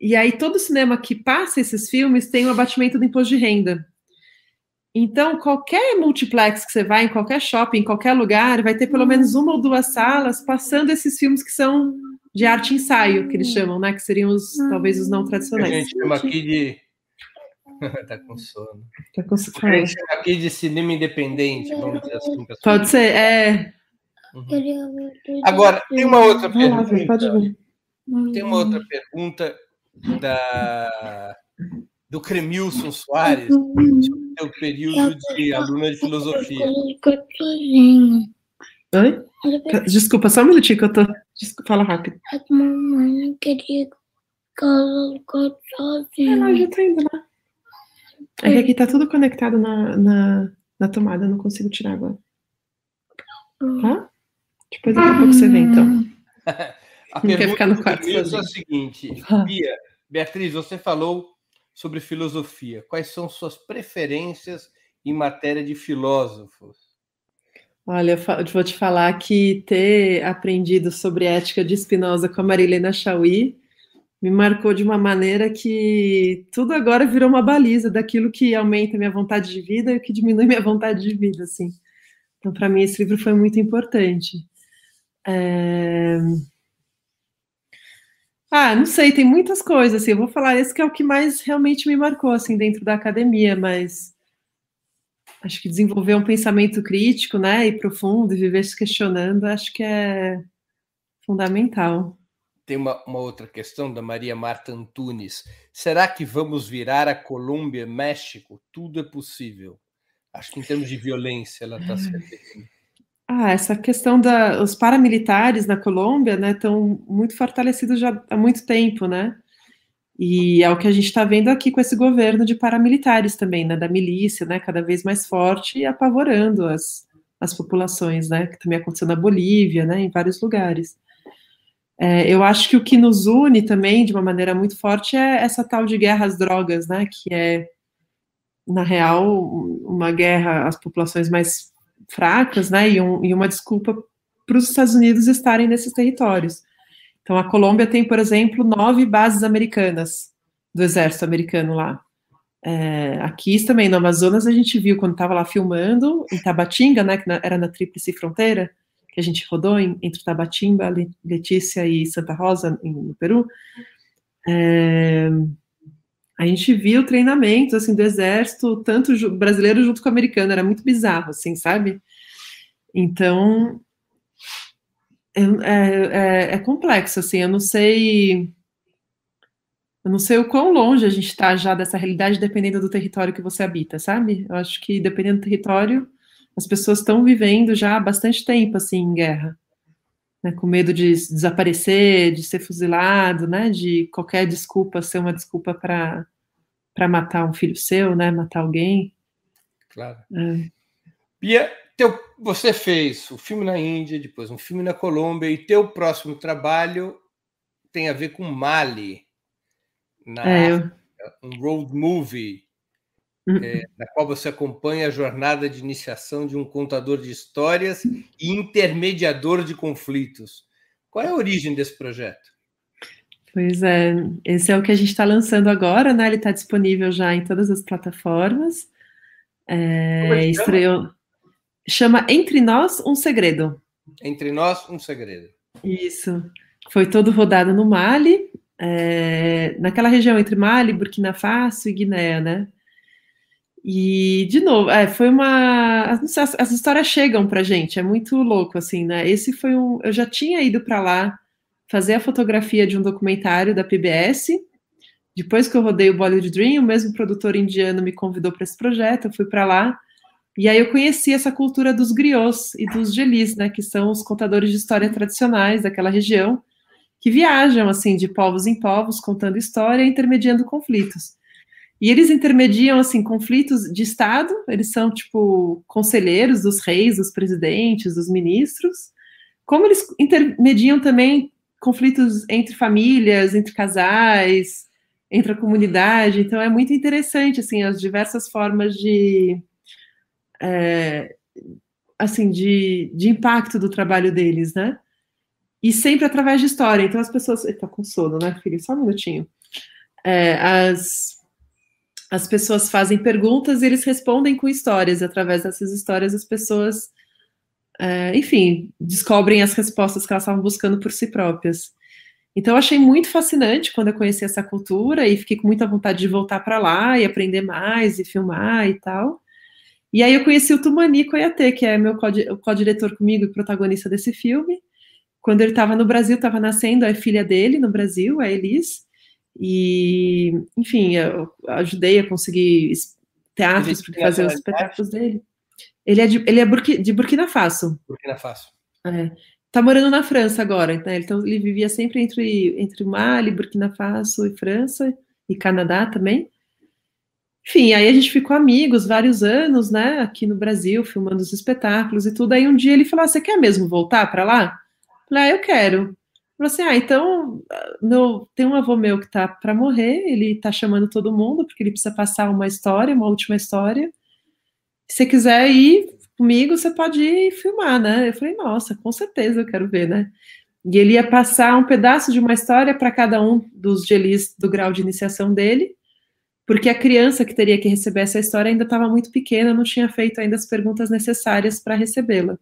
E aí todo cinema que passa esses filmes tem um abatimento do imposto de renda. Então, qualquer multiplex que você vai, em qualquer shopping, em qualquer lugar, vai ter pelo menos uma ou duas salas passando esses filmes que são de arte e ensaio, que eles chamam, né? Que seriam os, talvez os não tradicionais. A gente chama aqui de tá com sono. Tá com sono. Aqui de cinema independente, vamos dizer assim. Pode ser, é. Uhum. Agora, tem uma outra pergunta. Pode ver. Tem uma outra pergunta da, do Cremilson Soares, sobre o período de aluna de filosofia. Oi? Desculpa, só um minutinho que eu tô. Desculpa, fala rápido. A mamãe queria que ficasse sozinha. Ela já tá indo lá. É que aqui tá tudo conectado na, na, na tomada, eu não consigo tirar agora. Tá? Depois daqui a pouco você vem, então. A Não quer pergunta ficar no quarto Camilo é a sozinho. seguinte, Ah. Bia, Beatriz, você falou sobre filosofia. Quais são suas preferências em matéria de filósofos? Olha, eu vou te falar que ter aprendido sobre ética de Spinoza com a Marilena Chauí me marcou de uma maneira que tudo agora virou uma baliza daquilo que aumenta minha vontade de vida e o que diminui minha vontade de vida, assim. Então, para mim, esse livro foi muito importante. É, Ah, não sei, tem muitas coisas, assim, eu vou falar esse que é o que mais realmente me marcou, assim, dentro da academia, mas acho que desenvolver um pensamento crítico, né, e profundo, e viver se questionando, acho que é fundamental. Tem uma, uma outra questão da Maria Marta Antunes. Será que vamos virar a Colômbia, México? Tudo é possível. Acho que em termos de violência ela está referindo. Ah, essa questão da os paramilitares na Colômbia, né, estão muito fortalecidos já há muito tempo, né? E é o que a gente está vendo aqui com esse governo de paramilitares também, né, da milícia, né, cada vez mais forte e apavorando as, as populações, né, que também aconteceu na Bolívia, né, em vários lugares. É, eu acho que o que nos une também, de uma maneira muito forte, é essa tal de guerra às drogas, né, que é, na real, uma guerra às populações mais fracas, né, e, um, e uma desculpa para os Estados Unidos estarem nesses territórios. Então, a Colômbia tem, por exemplo, nove bases americanas do exército americano lá. É, aqui também, no Amazonas, a gente viu quando estava lá filmando, em Tabatinga, né, que na, era na Tríplice Fronteira, que a gente rodou em, entre Tabatinga, Letícia e Santa Rosa, em, no Peru. É, a gente viu treinamentos assim do exército, tanto brasileiro junto com americano, era muito bizarro, assim, sabe? Então é, é, é, complexo, assim, eu não sei. Eu não sei o quão longe a gente está já dessa realidade, dependendo do território que você habita, sabe? Eu acho que dependendo do território, as pessoas estão vivendo já há bastante tempo, assim, em guerra. Né, com medo de desaparecer, de ser fuzilado, né, de qualquer desculpa ser uma desculpa para para matar um filho seu, né, matar alguém. Claro. É. Bia, teu, você fez o filme na Índia, depois um filme na Colômbia, e teu próximo trabalho tem a ver com Mali, na É, eu- um road movie. É, na qual você acompanha a jornada de iniciação de um contador de histórias e intermediador de conflitos. Qual é a origem desse projeto? Pois é, esse é o que a gente está lançando agora, né? Ele está disponível já em todas as plataformas. É, estreou. Chama Entre Nós um Segredo. Entre nós, um segredo. Isso. Foi todo rodado no Mali, é, naquela região entre Mali, Burkina Faso e Guiné, né? E, de novo, é, foi uma. As, as histórias chegam pra gente, é muito louco, assim, né? Esse foi um. Eu já tinha ido para lá fazer a fotografia de um documentário da PBS. Depois que eu rodei o Bollywood Dream, o mesmo produtor indiano me convidou para esse projeto, eu fui para lá. E aí eu conheci essa cultura dos griots e dos gelis, né, que são os contadores de história tradicionais daquela região, que viajam assim de povos em povos contando história e intermediando conflitos. E eles intermediam assim conflitos de estado, eles são tipo conselheiros dos reis, dos presidentes, dos ministros, como eles intermediam também conflitos entre famílias, entre casais, entre a comunidade. Então é muito interessante assim as diversas formas de é, assim de, de impacto do trabalho deles, né? E sempre através de história. Então as pessoas, está com sono, né, filho? Só um minutinho. É, as as pessoas fazem perguntas e eles respondem com histórias. E através dessas histórias as pessoas é, enfim, descobrem as respostas que elas estavam buscando por si próprias. Então, eu achei muito fascinante quando eu conheci essa cultura e fiquei com muita vontade de voltar para lá e aprender mais e filmar e tal. E aí eu conheci o Tumani Koyate, que é meu co-diretor comigo e protagonista desse filme. Quando ele estava no Brasil, estava nascendo a filha dele no Brasil, a Elis. E, enfim, eu ajudei a conseguir teatros para fazer os espetáculos dele. Ele é de, ele é de Burkina Faso. Burkina Faso. É. Tá morando na França agora, né? Então ele vivia sempre entre, entre Mali, Burkina Faso e França, e Canadá também. Enfim, aí a gente ficou amigos vários anos, né, aqui no Brasil, filmando os espetáculos e tudo. Aí um dia ele falou: ah, Você quer mesmo voltar para lá? Eu falei: Ah, eu quero. Falou assim: Ah, então meu, tem um avô meu que tá para morrer, ele tá chamando todo mundo, porque ele precisa passar uma história, uma última história. Se você quiser ir comigo, você pode ir filmar, né? Eu falei: Nossa, com certeza eu quero ver, né? E ele ia passar um pedaço de uma história para cada um dos gelis do grau de iniciação dele porque a criança que teria que receber essa história ainda estava muito pequena, não tinha feito ainda as perguntas necessárias para recebê-la.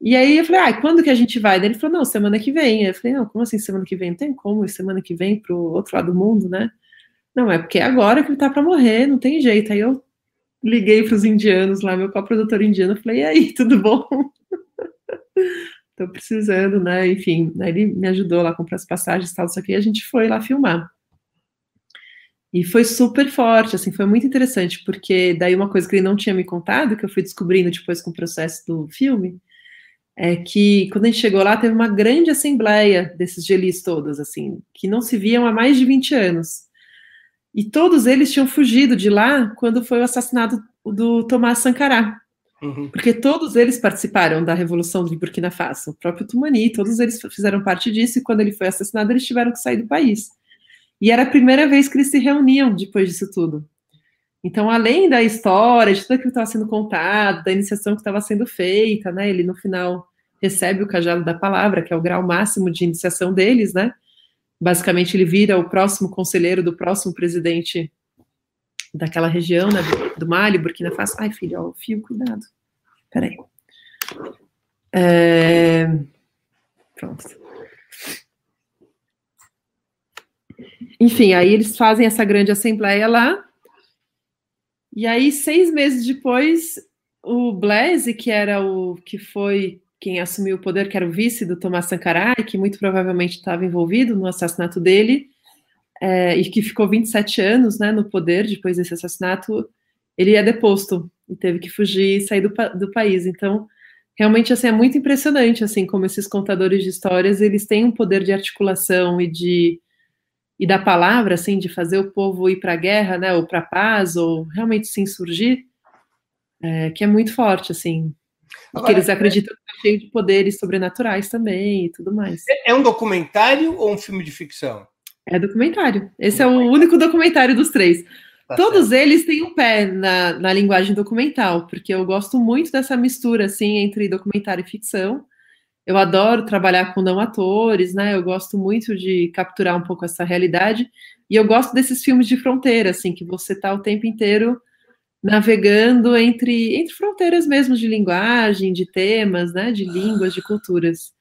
E aí eu falei, ah, quando que a gente vai? Daí ele falou, não, semana que vem. Eu falei, não, como assim semana que vem? Não tem como, semana que vem para o outro lado do mundo, né? Não, é porque é agora que ele tá para morrer, não tem jeito. Aí eu liguei para os indianos lá, meu co-produtor indiano, falei, e aí, tudo bom? Tô precisando, né? Enfim, aí ele me ajudou lá a comprar as passagens e tal, isso aqui, e a gente foi lá filmar. E foi super forte, assim, foi muito interessante, porque daí uma coisa que ele não tinha me contado, que eu fui descobrindo depois com o processo do filme, é que quando a gente chegou lá, teve uma grande assembleia desses gelis todos, assim, que não se viam há mais de 20 anos. E todos eles tinham fugido de lá quando foi o assassinato do Tomás Sankara. Uhum. Porque todos eles participaram da Revolução de Burkina Faso. O próprio Tumani, todos eles fizeram parte disso, e quando ele foi assassinado, eles tiveram que sair do país. E era a primeira vez que eles se reuniam depois disso tudo. Então, além da história, de tudo aquilo que estava sendo contado, da iniciação que estava sendo feita, né? Ele no final recebe o cajado da palavra, que é o grau máximo de iniciação deles, né? Basicamente, ele vira o próximo conselheiro do próximo presidente daquela região, né? Do, Mali, Burkina Faso. Ai, filho, ó, fio, cuidado. Peraí. É... Pronto. Enfim, aí eles fazem essa grande assembleia lá. E aí, seis meses depois, o Blaise, que era o que foi quem assumiu o poder, que era o vice do Tomás Sankara, e que muito provavelmente estava envolvido no assassinato dele, é, e que ficou 27 anos né, no poder depois desse assassinato, ele é deposto e teve que fugir e sair do, do país. Então, realmente assim, é muito impressionante assim como esses contadores de histórias eles têm um poder de articulação e de e da palavra, assim, de fazer o povo ir para a guerra, né, ou para a paz, ou realmente se insurgir, é, que é muito forte, assim. Agora, que eles acreditam que é cheio de poderes sobrenaturais também e tudo mais. É, é um documentário ou um filme de ficção? É documentário. Esse é o único documentário dos três. Tá Todos certo. eles têm um pé na, na linguagem documental, porque eu gosto muito dessa mistura, assim, entre documentário e ficção. Eu adoro trabalhar com não atores, né? Eu gosto muito de capturar um pouco essa realidade. E eu gosto desses filmes de fronteira, assim, que você está o tempo inteiro navegando entre, entre fronteiras mesmo de linguagem, de temas, né? De línguas, de culturas.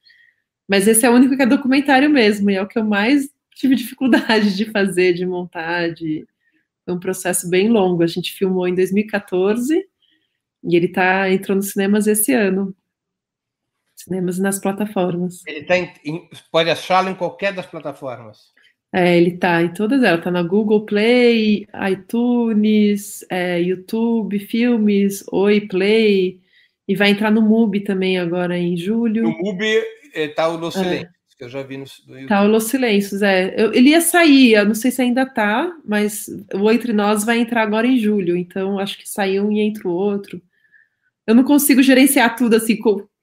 Mas esse é o único que é documentário mesmo, e é o que eu mais tive dificuldade de fazer, de montar, de... Foi um processo bem longo. A gente filmou em 2014 e ele tá, entrou nos cinemas esse ano cinemas e nas plataformas. Ele tá em, em, pode achá-lo em qualquer das plataformas. É, ele tá em todas elas, tá na Google Play, iTunes, é, YouTube, Filmes, Oi Play, e vai entrar no MUBI também agora em julho. No MUBI é, tá o Los é. Silêncios, que eu já vi no, no YouTube. Tá o Los Silêncios, é. Eu, ele ia sair, eu não sei se ainda tá, mas o Entre Nós vai entrar agora em julho, então acho que saiu um e entra o outro. Eu não consigo gerenciar tudo assim,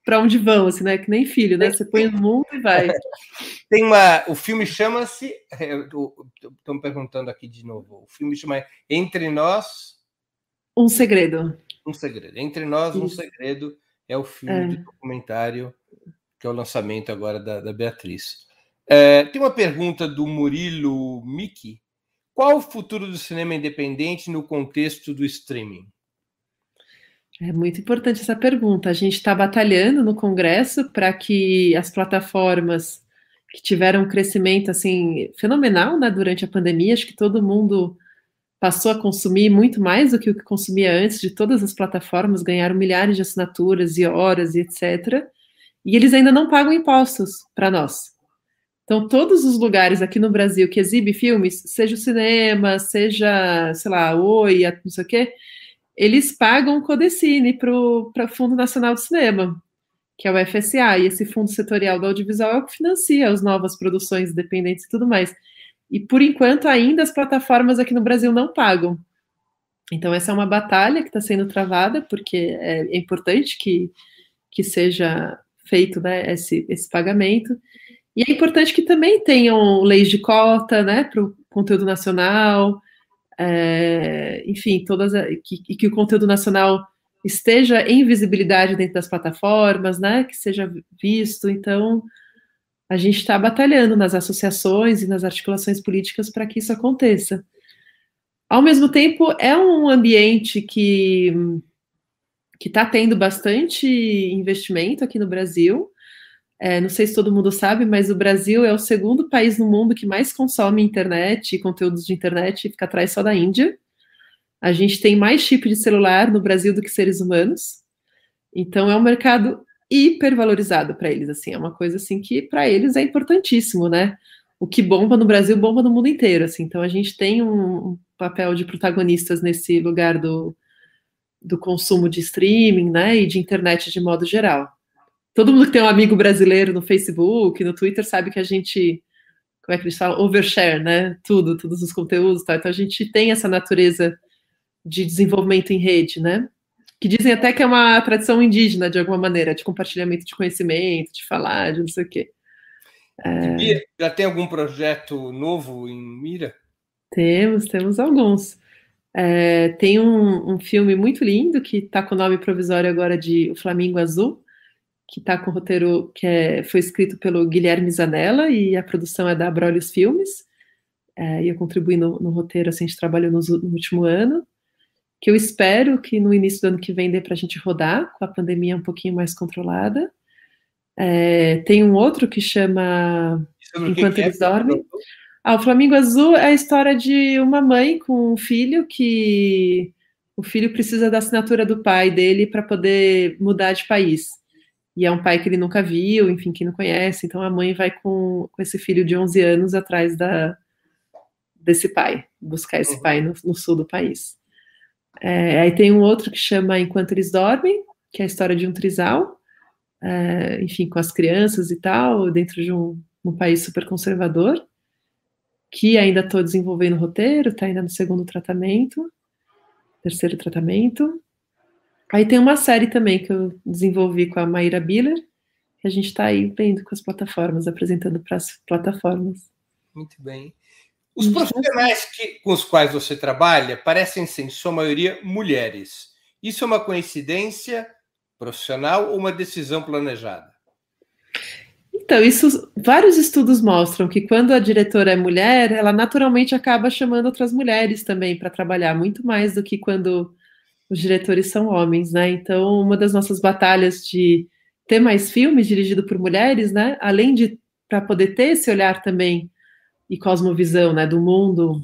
para onde vão, assim, né? Que nem filho, né? Você põe no mundo e vai. Tem uma. O filme chama-se. Estão me perguntando aqui de novo. O filme chama Entre Nós. Um segredo. Um segredo. Entre Nós, Isso. um segredo é o filme é. de documentário que é o lançamento agora da, da Beatriz. É, tem uma pergunta do Murilo Miki. Qual o futuro do cinema independente no contexto do streaming? É muito importante essa pergunta. A gente está batalhando no Congresso para que as plataformas que tiveram um crescimento assim fenomenal né, durante a pandemia, acho que todo mundo passou a consumir muito mais do que o que consumia antes de todas as plataformas, ganharam milhares de assinaturas e horas e etc. E eles ainda não pagam impostos para nós. Então, todos os lugares aqui no Brasil que exibe filmes, seja o cinema, seja, sei lá, Oi, não sei o quê, eles pagam o Codecine para o Fundo Nacional do Cinema. que é o FSA, e esse fundo setorial do audiovisual é o que financia as novas produções independentes e tudo mais. E por enquanto, ainda as plataformas aqui no Brasil não pagam. Então, essa é uma batalha que está sendo travada, porque é, é, importante que, que seja feito né, esse, esse pagamento. E é importante que também tenham leis de cota né, para o conteúdo nacional, é, enfim, todas que, que o conteúdo nacional esteja em visibilidade dentro das plataformas, né, que seja visto. Então, a gente está batalhando nas associações e nas articulações políticas para que isso aconteça. Ao mesmo tempo, é um ambiente que que está tendo bastante investimento aqui no Brasil. É, não sei se todo mundo sabe, mas o Brasil é o segundo país no mundo que mais consome internet e conteúdos de internet, fica atrás só da Índia. A gente tem mais chip de celular no Brasil do que seres humanos. Então é um mercado hipervalorizado para eles, assim, é uma coisa assim que para eles é importantíssimo, né? O que bomba no Brasil bomba no mundo inteiro, assim. Então a gente tem um, papel de protagonistas nesse lugar do, do consumo de streaming, né, e de internet de modo geral. Todo mundo que tem um amigo brasileiro no Facebook, no Twitter, sabe que a gente, como é que eles falam, overshare, né, tudo, todos os conteúdos, tá? Então a gente tem essa natureza de desenvolvimento em rede, né? Que dizem até que é uma tradição indígena, de alguma maneira, de compartilhamento de conhecimento, de falar, de não sei o quê. É... Já tem algum projeto novo em mira? Temos, temos alguns. É, tem um, um, filme muito lindo que está com o nome provisório agora de O Flamingo Azul, que está com o roteiro que é, foi escrito pelo Guilherme Zanella e a produção é da Abrolhos Filmes. É, e eu contribuí no, no roteiro, assim, a gente trabalhou no, no último ano que eu espero que no início do ano que vem dê para a gente rodar, com a pandemia um pouquinho mais controlada. É, tem um outro que chama Enquanto Eles é? Dormem. Ah, o Flamingo Azul é a história de uma mãe com um filho que o filho precisa da assinatura do pai dele para poder mudar de país. E é um pai que ele nunca viu, enfim, que não conhece. Então a mãe vai com, com esse filho de 11 anos atrás da, desse pai, buscar esse uhum. pai no, no sul do país. É, aí tem um outro que chama Enquanto Eles Dormem, que é a história de um trisal, é, enfim, com as crianças e tal, dentro de um, um país super conservador, que ainda estou desenvolvendo o roteiro, está ainda no segundo tratamento, terceiro tratamento. Aí tem uma série também que eu desenvolvi com a Maíra Biller, que a gente está aí vendo com as plataformas, apresentando para as plataformas. Muito bem. Os profissionais que, com os quais você trabalha parecem ser, em sua maioria, mulheres. Isso é uma coincidência profissional ou uma decisão planejada? Então, isso vários estudos mostram que quando a diretora é mulher, ela naturalmente acaba chamando outras mulheres também para trabalhar, muito mais do que quando os diretores são homens, né? Então, uma das nossas batalhas de ter mais filmes dirigidos por mulheres, né? Além de para poder ter esse olhar também e cosmovisão né, do mundo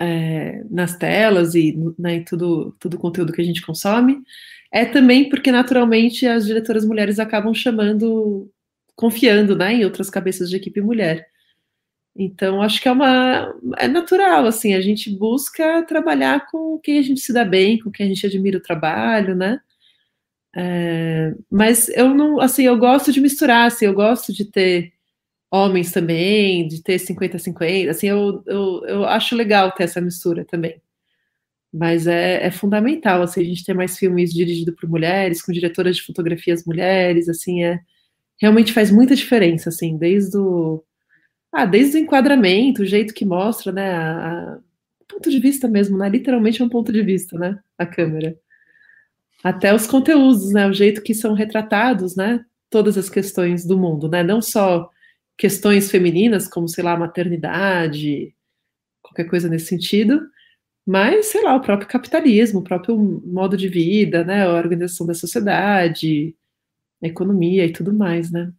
é, nas telas e né, tudo, tudo o conteúdo que a gente consome, é também porque naturalmente as diretoras mulheres acabam chamando, confiando né, em outras cabeças de equipe mulher. Então, acho que é uma. É natural, assim, a gente busca trabalhar com quem a gente se dá bem, com quem a gente admira o trabalho, né? É, mas eu não, assim, eu gosto de misturar, assim, eu gosto de ter homens também, de ter 50-50, assim, eu, eu, eu acho legal ter essa mistura também. Mas é, é fundamental, assim, a gente ter mais filmes dirigidos por mulheres, com diretoras de fotografias mulheres, assim, é, realmente faz muita diferença, assim, desde o, ah, desde o enquadramento, o jeito que mostra, né, a, a ponto de vista mesmo, né, literalmente é um ponto de vista, né, a câmera. Até os conteúdos, né, o jeito que são retratados, né, todas as questões do mundo, né, não só questões femininas, como, sei lá, maternidade, qualquer coisa nesse sentido, mas, sei lá, o próprio capitalismo, o próprio modo de vida, né, a organização da sociedade, a economia e tudo mais, né.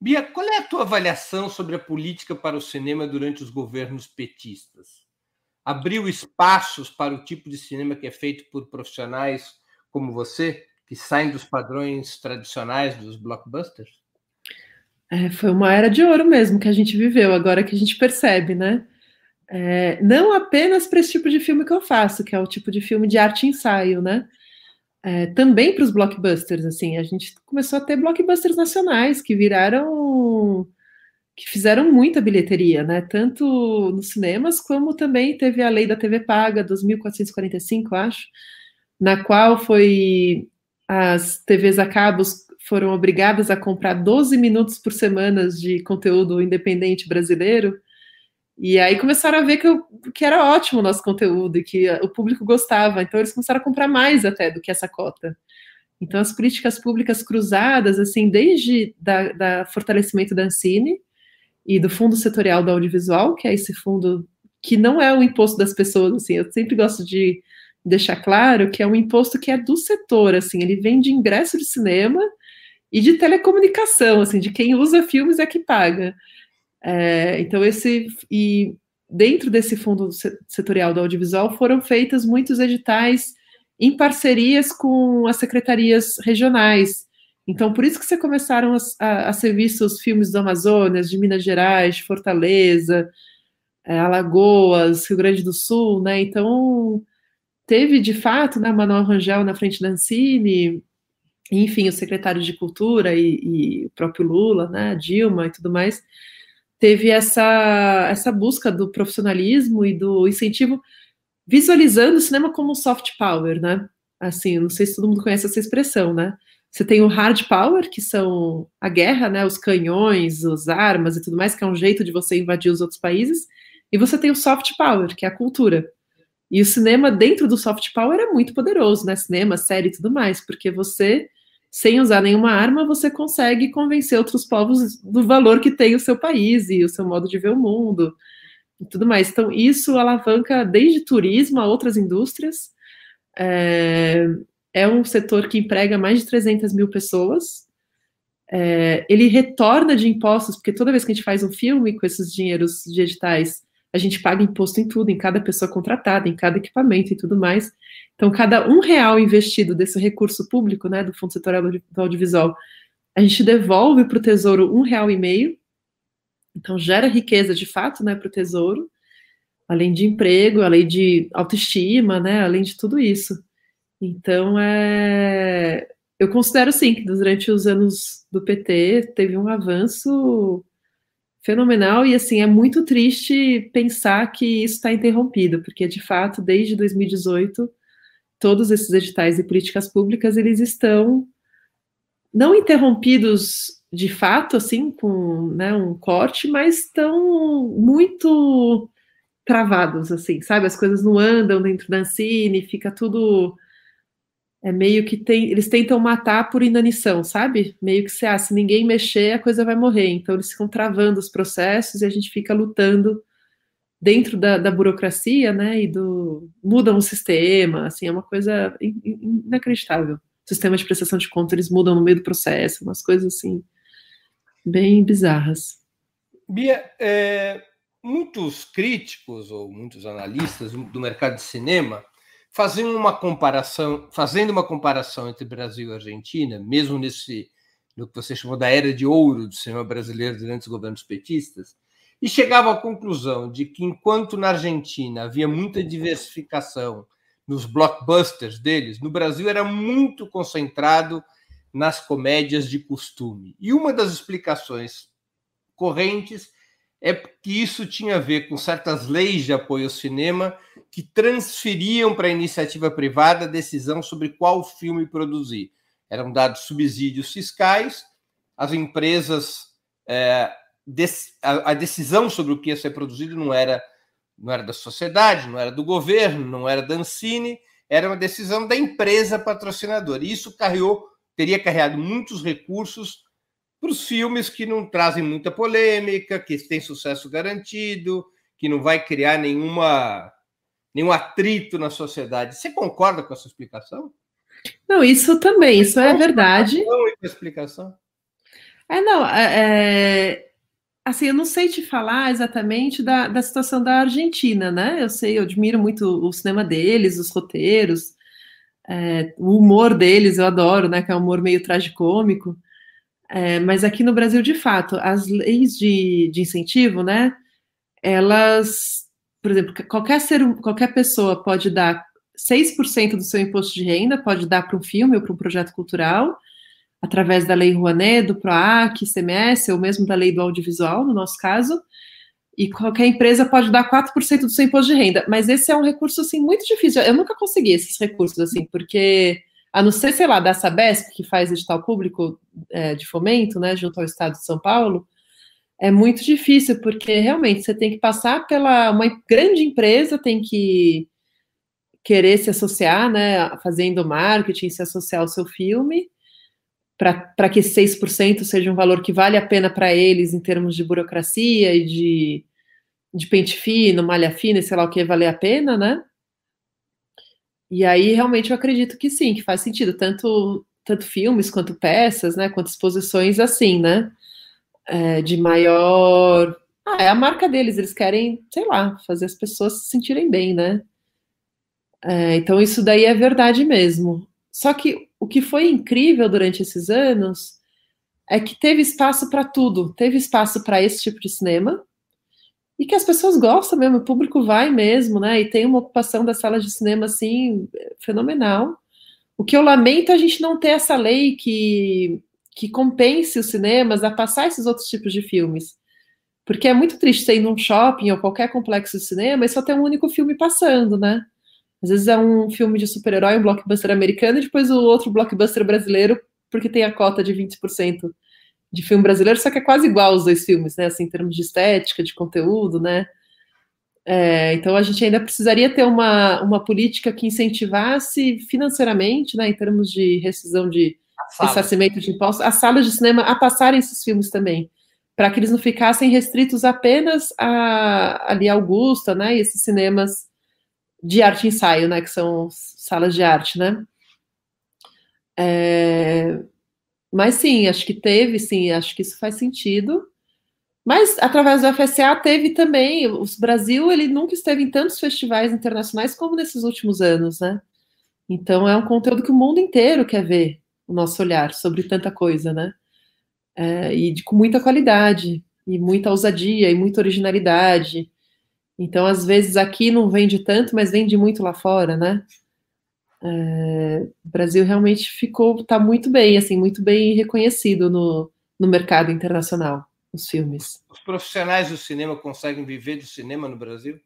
Bia, qual é a tua avaliação sobre a política para o cinema durante os governos petistas? Abriu espaços para o tipo de cinema que é feito por profissionais como você, que saem dos padrões tradicionais dos blockbusters? É, foi uma era de ouro mesmo que a gente viveu, agora que a gente percebe, né? É, não apenas para esse tipo de filme que eu faço, que é o tipo de filme de arte ensaio, né? É, também para os blockbusters, assim, a gente começou a ter blockbusters nacionais que viraram, que fizeram muita bilheteria, né, tanto nos cinemas como também teve a lei da TV paga, 2.445, acho, na qual foi as TVs a cabos foram obrigadas a comprar 12 minutos por semana de conteúdo independente brasileiro, e aí começaram a ver que, eu, que era ótimo o nosso conteúdo e que o público gostava. Então eles começaram a comprar mais até do que essa cota. Então as políticas públicas cruzadas, assim, desde da, da fortalecimento da Ancine e do Fundo Setorial do Audiovisual, que é esse fundo que não é o imposto das pessoas, assim, eu sempre gosto de deixar claro que é um imposto que é do setor, assim, ele vem de ingresso de cinema e de telecomunicação, assim, de quem usa filmes é que paga. É, então, esse. E dentro desse fundo setorial do audiovisual foram feitas muitos editais em parcerias com as secretarias regionais. Então, por isso que você começaram a, a, a ser vistos os filmes do Amazonas, de Minas Gerais, de Fortaleza, é, Alagoas, Rio Grande do Sul, né? Então, teve de fato, né, Manuel Rangel na frente da Ancine, enfim, o secretário de Cultura e, e o próprio Lula, né, Dilma e tudo mais, teve essa, essa busca do profissionalismo e do incentivo, visualizando o cinema como soft power, né? Assim, não sei se todo mundo conhece essa expressão, né? Você tem o hard power, que são a guerra, né? Os canhões, as armas e tudo mais, que é um jeito de você invadir os outros países. E você tem o soft power, que é a cultura. E o cinema, dentro do soft power, é muito poderoso, né? Cinema, série e tudo mais, porque você sem usar nenhuma arma, você consegue convencer outros povos do valor que tem o seu país e o seu modo de ver o mundo e tudo mais. Então, isso alavanca desde turismo a outras indústrias. É, é um setor que emprega mais de 300 mil pessoas. É, ele retorna de impostos, porque toda vez que a gente faz um filme com esses dinheiros de editais, a gente paga imposto em tudo, em cada pessoa contratada, em cada equipamento e tudo mais. Então, cada um real investido desse recurso público, né, do Fundo Setorial do Audiovisual, a gente devolve para o Tesouro um real e meio. Então, gera riqueza de fato, né, para o Tesouro, além de emprego, além de autoestima, né, além de tudo isso. Então, é, eu considero sim que durante os anos do PT teve um avanço fenomenal e assim é muito triste pensar que isso está interrompido, porque de fato desde 2018 todos esses editais e políticas públicas eles estão não interrompidos de fato assim com né, um corte, mas estão muito travados assim, sabe? As coisas não andam dentro da Ancine, fica tudo é meio que tem, eles tentam matar por inanição, sabe? Meio que se, ah, se ninguém mexer, a coisa vai morrer. Então eles ficam travando os processos e a gente fica lutando dentro da, da burocracia, né? E do mudam o sistema, assim, é uma coisa inacreditável. Sistema de prestação de contas eles mudam no meio do processo, umas coisas assim bem bizarras. Bia, é, muitos críticos ou muitos analistas do mercado de cinema fazendo uma comparação, fazendo uma comparação entre Brasil e Argentina, mesmo nesse no que você chamou da era de ouro do cinema brasileiro durante os governos petistas, e chegava à conclusão de que enquanto na Argentina havia muita diversificação nos blockbusters deles, no Brasil era muito concentrado nas comédias de costume. E uma das explicações correntes é que isso tinha a ver com certas leis de apoio ao cinema que transferiam para a iniciativa privada a decisão sobre qual filme produzir. Eram dados subsídios fiscais, as empresas. É, a, decisão sobre o que ia ser produzido não era, não era da sociedade, não era do governo, não era da Ancine, era uma decisão da empresa patrocinadora. E isso carreou, teria carregado muitos recursos para os filmes que não trazem muita polêmica, que têm sucesso garantido, que não vai criar nenhuma, nenhum atrito na sociedade. Você concorda com essa explicação? Não, isso também, isso é verdade. A explicação? É, não, é, é, assim, eu não sei te falar exatamente da, da situação da Argentina, né? Eu sei, eu admiro muito o cinema deles, os roteiros, é, o humor deles, eu adoro, né? Que é um humor meio tragicômico. É, mas aqui no Brasil, de fato, as leis de, de incentivo, né? Elas, por exemplo, qualquer ser, qualquer pessoa pode dar 6% do seu imposto de renda pode dar para um filme ou para um projeto cultural, através da Lei Rouanet, do PROAC, CMS, ou mesmo da Lei do Audiovisual, no nosso caso, e qualquer empresa pode dar 4% do seu imposto de renda, mas esse é um recurso, assim, muito difícil, eu nunca consegui esses recursos, assim, porque, a não ser, sei lá, da Sabesp, que faz edital público é, de fomento, né, junto ao Estado de São Paulo, é muito difícil, porque realmente você tem que passar pela, uma grande empresa tem que querer se associar, né, fazendo marketing, se associar ao seu filme, para que 6% seja um valor que vale a pena para eles em termos de burocracia e de, de pente fino, malha fina, sei lá o que, valer a pena, né? E aí, realmente, eu acredito que sim, que faz sentido, tanto, tanto filmes quanto peças, né, quanto exposições assim, né, é, de maior... Ah, é a marca deles, eles querem, sei lá, fazer as pessoas se sentirem bem, né? É, então, isso daí é verdade mesmo. Só que o que foi incrível durante esses anos é que teve espaço para tudo. Teve espaço para esse tipo de cinema e que as pessoas gostam mesmo, o público vai mesmo, né? E tem uma ocupação das salas de cinema assim fenomenal. O que eu lamento é a gente não ter essa lei que, que compense os cinemas a passar esses outros tipos de filmes. Porque é muito triste você ir num shopping ou qualquer complexo de cinema e só ter um único filme passando, né? Às vezes é um filme de super-herói, um blockbuster americano, e depois o outro blockbuster brasileiro, porque tem a cota de 20% de filme brasileiro, só que é quase igual os dois filmes, né? Assim, em termos de estética, de conteúdo, né? É, então a gente ainda precisaria ter uma, uma política que incentivasse financeiramente, né, em termos de rescisão de ressarcimento de impostos, as salas de cinema a passarem esses filmes também, para que eles não ficassem restritos apenas a ali a Augusta, né, e esses cinemas de arte ensaio, né, que são salas de arte, né? É, mas sim, acho que teve, sim, acho que isso faz sentido. Mas através do FSA teve também, o Brasil ele nunca esteve em tantos festivais internacionais como nesses últimos anos, né? Então é um conteúdo que o mundo inteiro quer ver o nosso olhar sobre tanta coisa, né? É, e de, com muita qualidade, e muita ousadia, e muita originalidade, então, às vezes, aqui não vende tanto, mas vende muito lá fora, né? É, o Brasil realmente ficou, tá muito bem, assim, muito bem reconhecido no, no mercado internacional, os filmes. Os profissionais do cinema conseguem viver do cinema no Brasil?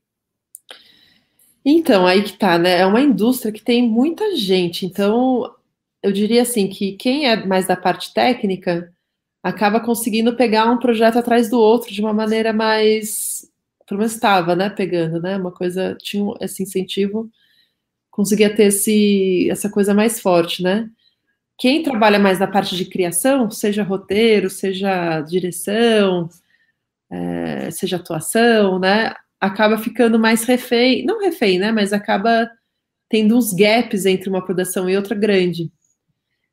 Então, aí que tá, né? É uma indústria que tem muita gente. Então, eu diria assim que quem é mais da parte técnica acaba conseguindo pegar um projeto atrás do outro de uma maneira mais pelo menos estava, né, pegando, né, uma coisa, tinha esse incentivo, conseguia ter esse, essa coisa mais forte, né. Quem trabalha mais na parte de criação, seja roteiro, seja direção, é, seja atuação, né, acaba ficando mais refém, não refém, né, mas acaba tendo uns gaps entre uma produção e outra grande.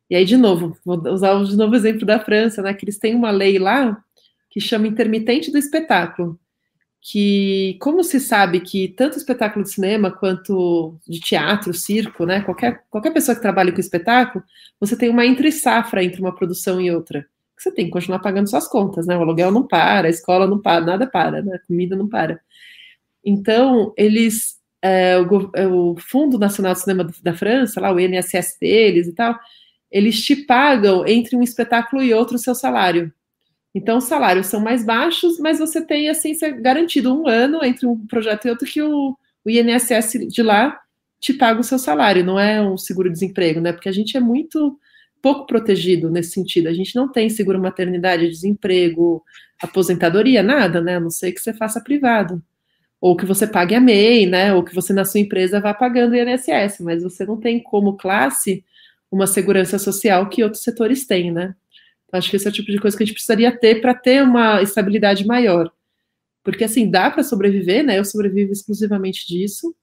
E aí, de novo, vou usar de novo o exemplo da França, né, que eles têm uma lei lá que chama intermitente do espetáculo, que, como se sabe que tanto espetáculo de cinema quanto de teatro, circo, né, qualquer, qualquer pessoa que trabalhe com espetáculo, você tem uma entre-safra entre uma produção e outra. Você tem que continuar pagando suas contas, né? O aluguel não para, a escola não para, nada para, né? a comida não para. Então, eles, é, o, é, o, Fundo Nacional de Cinema da França, lá, o INSS deles e tal, eles te pagam entre um espetáculo e outro o seu salário. Então, os salários são mais baixos, mas você tem, assim, garantido um ano entre um projeto e outro que o, o INSS de lá te paga o seu salário, não é um seguro-desemprego, né? Porque a gente é muito pouco protegido nesse sentido. A gente não tem seguro maternidade, desemprego, aposentadoria, nada, né? A não ser que você faça privado. Ou que você pague a MEI, né? Ou que você na sua empresa vá pagando o INSS, mas você não tem como classe uma segurança social que outros setores têm, né? Acho que esse é o tipo de coisa que a gente precisaria ter para ter uma estabilidade maior. Porque, assim, dá para sobreviver, né? Eu sobrevivo exclusivamente disso,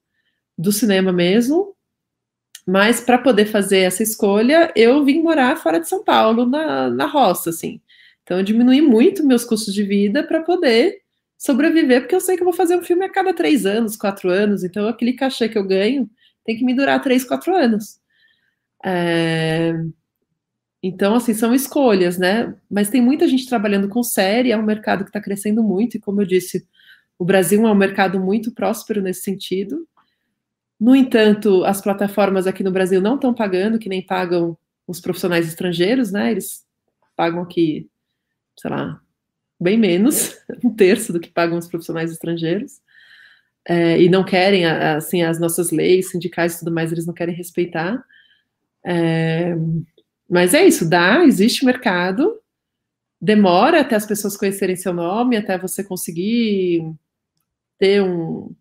do cinema mesmo. Mas para poder fazer essa escolha, eu vim morar fora de São Paulo, na, na roça, assim. Então, eu diminui muito meus custos de vida para poder sobreviver, porque eu sei que eu vou fazer um filme a cada três anos, quatro anos. Então, aquele cachê que eu ganho tem que me durar três, quatro anos. É... Então, assim, são escolhas, né? Mas tem muita gente trabalhando com série, é um mercado que está crescendo muito, e como eu disse, o Brasil é um mercado muito próspero nesse sentido. No entanto, as plataformas aqui no Brasil não estão pagando, que nem pagam os profissionais estrangeiros, né? Eles pagam aqui, sei lá, bem menos, um terço do que pagam os profissionais estrangeiros. É, e não querem, assim, as nossas leis sindicais e tudo mais, eles não querem respeitar. É, mas é isso, dá, existe mercado, demora até as pessoas conhecerem seu nome, até você conseguir ter um,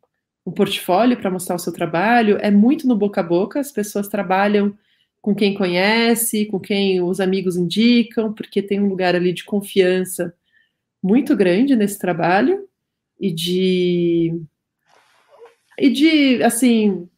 um portfólio para mostrar o seu trabalho. É muito no boca a boca, as pessoas trabalham com quem conhece, com quem os amigos indicam, porque tem um lugar ali de confiança muito grande nesse trabalho e de e de assim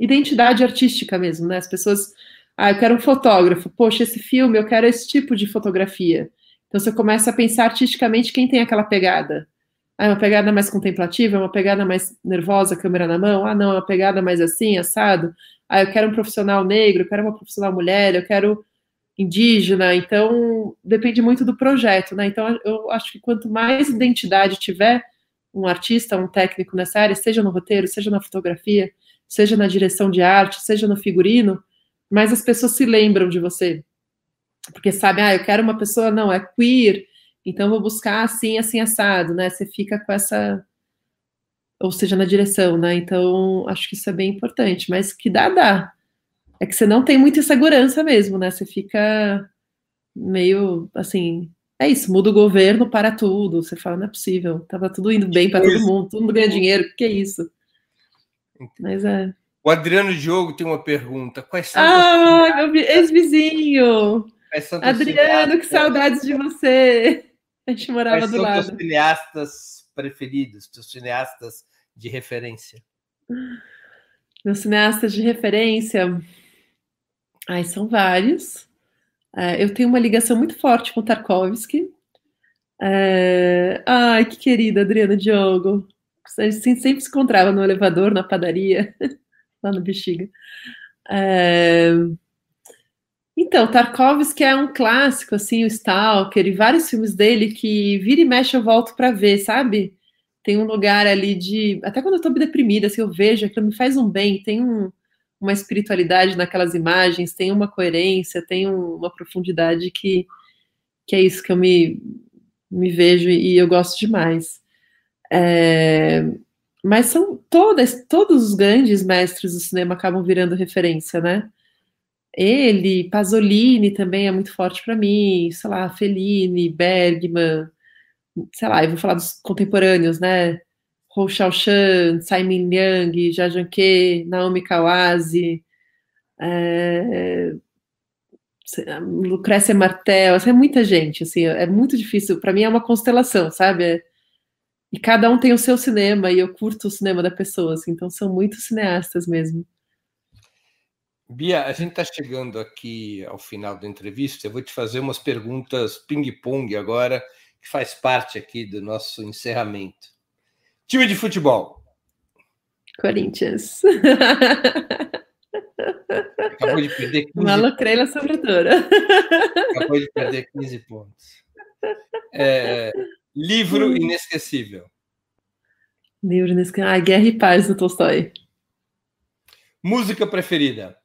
identidade artística mesmo, né? As pessoas, ah, eu quero um fotógrafo, poxa, esse filme, eu quero esse tipo de fotografia. Então você começa a pensar artisticamente quem tem aquela pegada. Ah, é uma pegada mais contemplativa, é uma pegada mais nervosa, câmera na mão. Ah, não, é uma pegada mais assim, assado. Ah, eu quero um profissional negro, eu quero uma profissional mulher, eu quero indígena. Então, depende muito do projeto, né? Então, eu acho que quanto mais identidade tiver um artista, um técnico nessa área, seja no roteiro, seja na fotografia, seja na direção de arte, seja no figurino, mais as pessoas se lembram de você. Porque sabe, ah, eu quero uma pessoa, não, é queer, então vou buscar assim, assim, assado, né? Você fica com essa. Ou seja, na direção, né? Então, acho que isso é bem importante. Mas que dá, dá. É que você não tem muita segurança mesmo, né? Você fica meio assim. É isso, muda o governo para tudo. Você fala, não é possível. Tava tudo indo bem para todo mundo, todo mundo ganha dinheiro. Que é isso? Mas é. O Adriano Diogo tem uma pergunta. Quais são Ah, meu ex-vizinho! Adriano, que saudades de você! A gente morava Quais do são lado. Teus cineastas preferidos, teus cineastas de referência? Meus cineastas de referência. Ai, são vários. É, eu tenho uma ligação muito forte com Tarkovsky. É... Ai, que querida, Adriana Diogo. A gente sempre se encontrava no elevador, na padaria, lá no Bexiga. É... Então, Tarkovsky é um clássico, assim, o Stalker e vários filmes dele que vira e mexe eu volto para ver, sabe? Tem um lugar ali de. Até quando eu tô deprimida, assim, eu vejo aquilo me faz um bem, tem um, uma espiritualidade naquelas imagens, tem uma coerência, tem um, uma profundidade que, que é isso que eu me, me vejo e eu gosto demais. É, mas são todas, todos os grandes mestres do cinema acabam virando referência, né? Ele, Pasolini também é muito forte para mim, sei lá, Fellini, Bergman, sei lá, eu vou falar dos contemporâneos, né? Hou Xiaoshan, Simon Liang, Jia Zhangke, Naomi Kawase, é, Lucrécia Martel, assim, é muita gente, assim, é muito difícil, para mim é uma constelação, sabe? É, e cada um tem o seu cinema, e eu curto o cinema da pessoa, assim, então são muitos cineastas mesmo. Bia, a gente está chegando aqui ao final da entrevista. Eu vou te fazer umas perguntas ping-pong agora, que faz parte aqui do nosso encerramento. Time de futebol. Corinthians. Acabou de perder 15 Malocreila sobradora. Acabou de perder 15 pontos. É, livro inesquecível. Livro inesquecível. Ah, Guerra e Paz do Tolstói. Música preferida.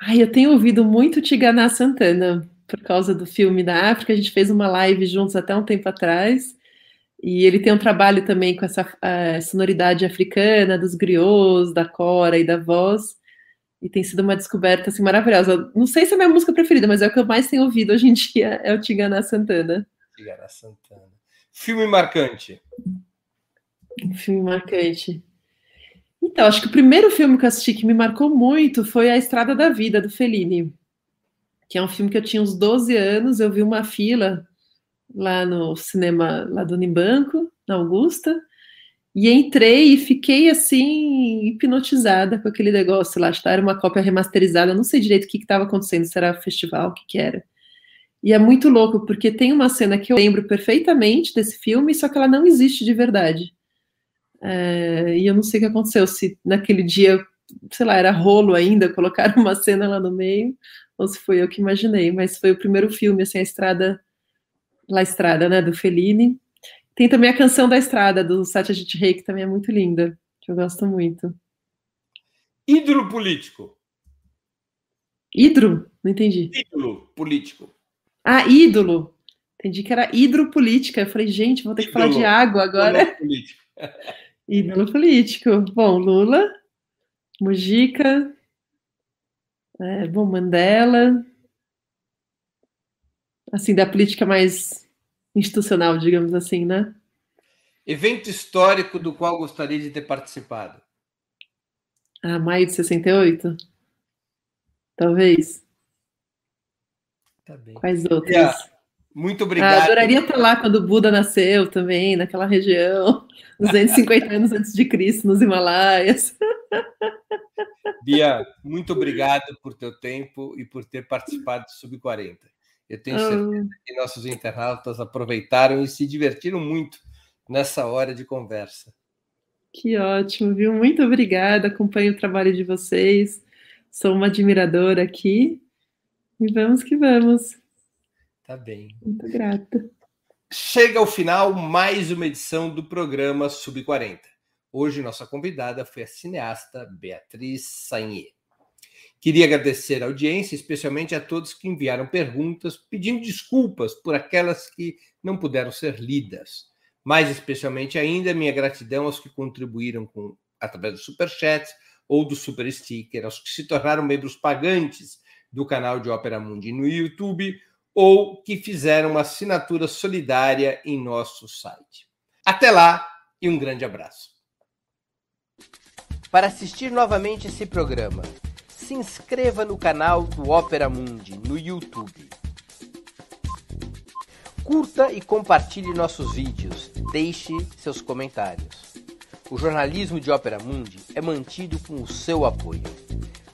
Ai, eu tenho ouvido muito Tiganá Santana por causa do filme da África. A gente fez uma live juntos até um tempo atrás. E ele tem um trabalho também com essa uh, sonoridade africana, dos griots, da cora e da voz. E tem sido uma descoberta assim, maravilhosa. Não sei se é a minha música preferida, mas é o que eu mais tenho ouvido hoje em dia, é o Tiganá Santana. Tiganá Santana. Filme marcante. filme marcante. Então, acho que o primeiro filme que eu assisti que me marcou muito foi A Estrada da Vida, do Fellini, que é um filme que eu tinha uns 12 anos, eu vi uma fila lá no cinema lá do Unibanco, na Augusta, e entrei e fiquei assim, hipnotizada com aquele negócio lá. Era uma cópia remasterizada, não sei direito o que estava acontecendo, se era festival, o que, que era. E é muito louco, porque tem uma cena que eu lembro perfeitamente desse filme, só que ela não existe de verdade. É, e eu não sei o que aconteceu, se naquele dia, sei lá, era rolo ainda, colocaram uma cena lá no meio, ou se foi eu que imaginei, mas foi o primeiro filme, assim, a estrada, La Estrada, né, do Fellini. Tem também a canção da estrada, do Satyajit Ray, que também é muito linda, que eu gosto muito. Ídolo político. Hidro? Não entendi. Ídolo político. Ah, ídolo. Entendi que era hidropolítica. Eu falei, gente, vou ter que falar Ídolo. de água agora. Ídolo político. Ídolo político. Bom, Lula, Mujica, é, bom, Mandela. Assim, da política mais institucional, digamos assim, né? Evento histórico do qual gostaria de ter participado. Ah, maio de 68? Talvez. Tá bem. Quais outros? Yeah. Muito Ah, obrigado. adoraria estar lá quando o Buda nasceu também, naquela região, 250 anos antes de Cristo, nos Himalaias. Bia, muito obrigado por teu tempo e por ter participado do Sub-40. Eu tenho certeza Ah, que nossos internautas aproveitaram e se divertiram muito nessa hora de conversa. que ótimo, viu? Muito obrigada, acompanho o trabalho de vocês, sou uma admiradora aqui. E vamos que vamos. Tá bem. Muito grata. Chega ao final mais uma edição do programa Sub-40. Hoje nossa convidada foi a cineasta Beatriz Sainier. Queria agradecer a audiência, especialmente a todos que enviaram perguntas, pedindo desculpas por aquelas que não puderam ser lidas. Mais especialmente ainda, minha gratidão aos que contribuíram com, através do Superchat ou do Super Sticker, aos que se tornaram membros pagantes do canal de Ópera Mundi no YouTube ou que fizeram uma assinatura solidária em nosso site. Até lá e um grande abraço. Para assistir novamente esse programa, se inscreva no canal do Ópera Mundi no YouTube. Curta e compartilhe nossos vídeos. Deixe seus comentários. O jornalismo de Ópera Mundi é mantido com o seu apoio.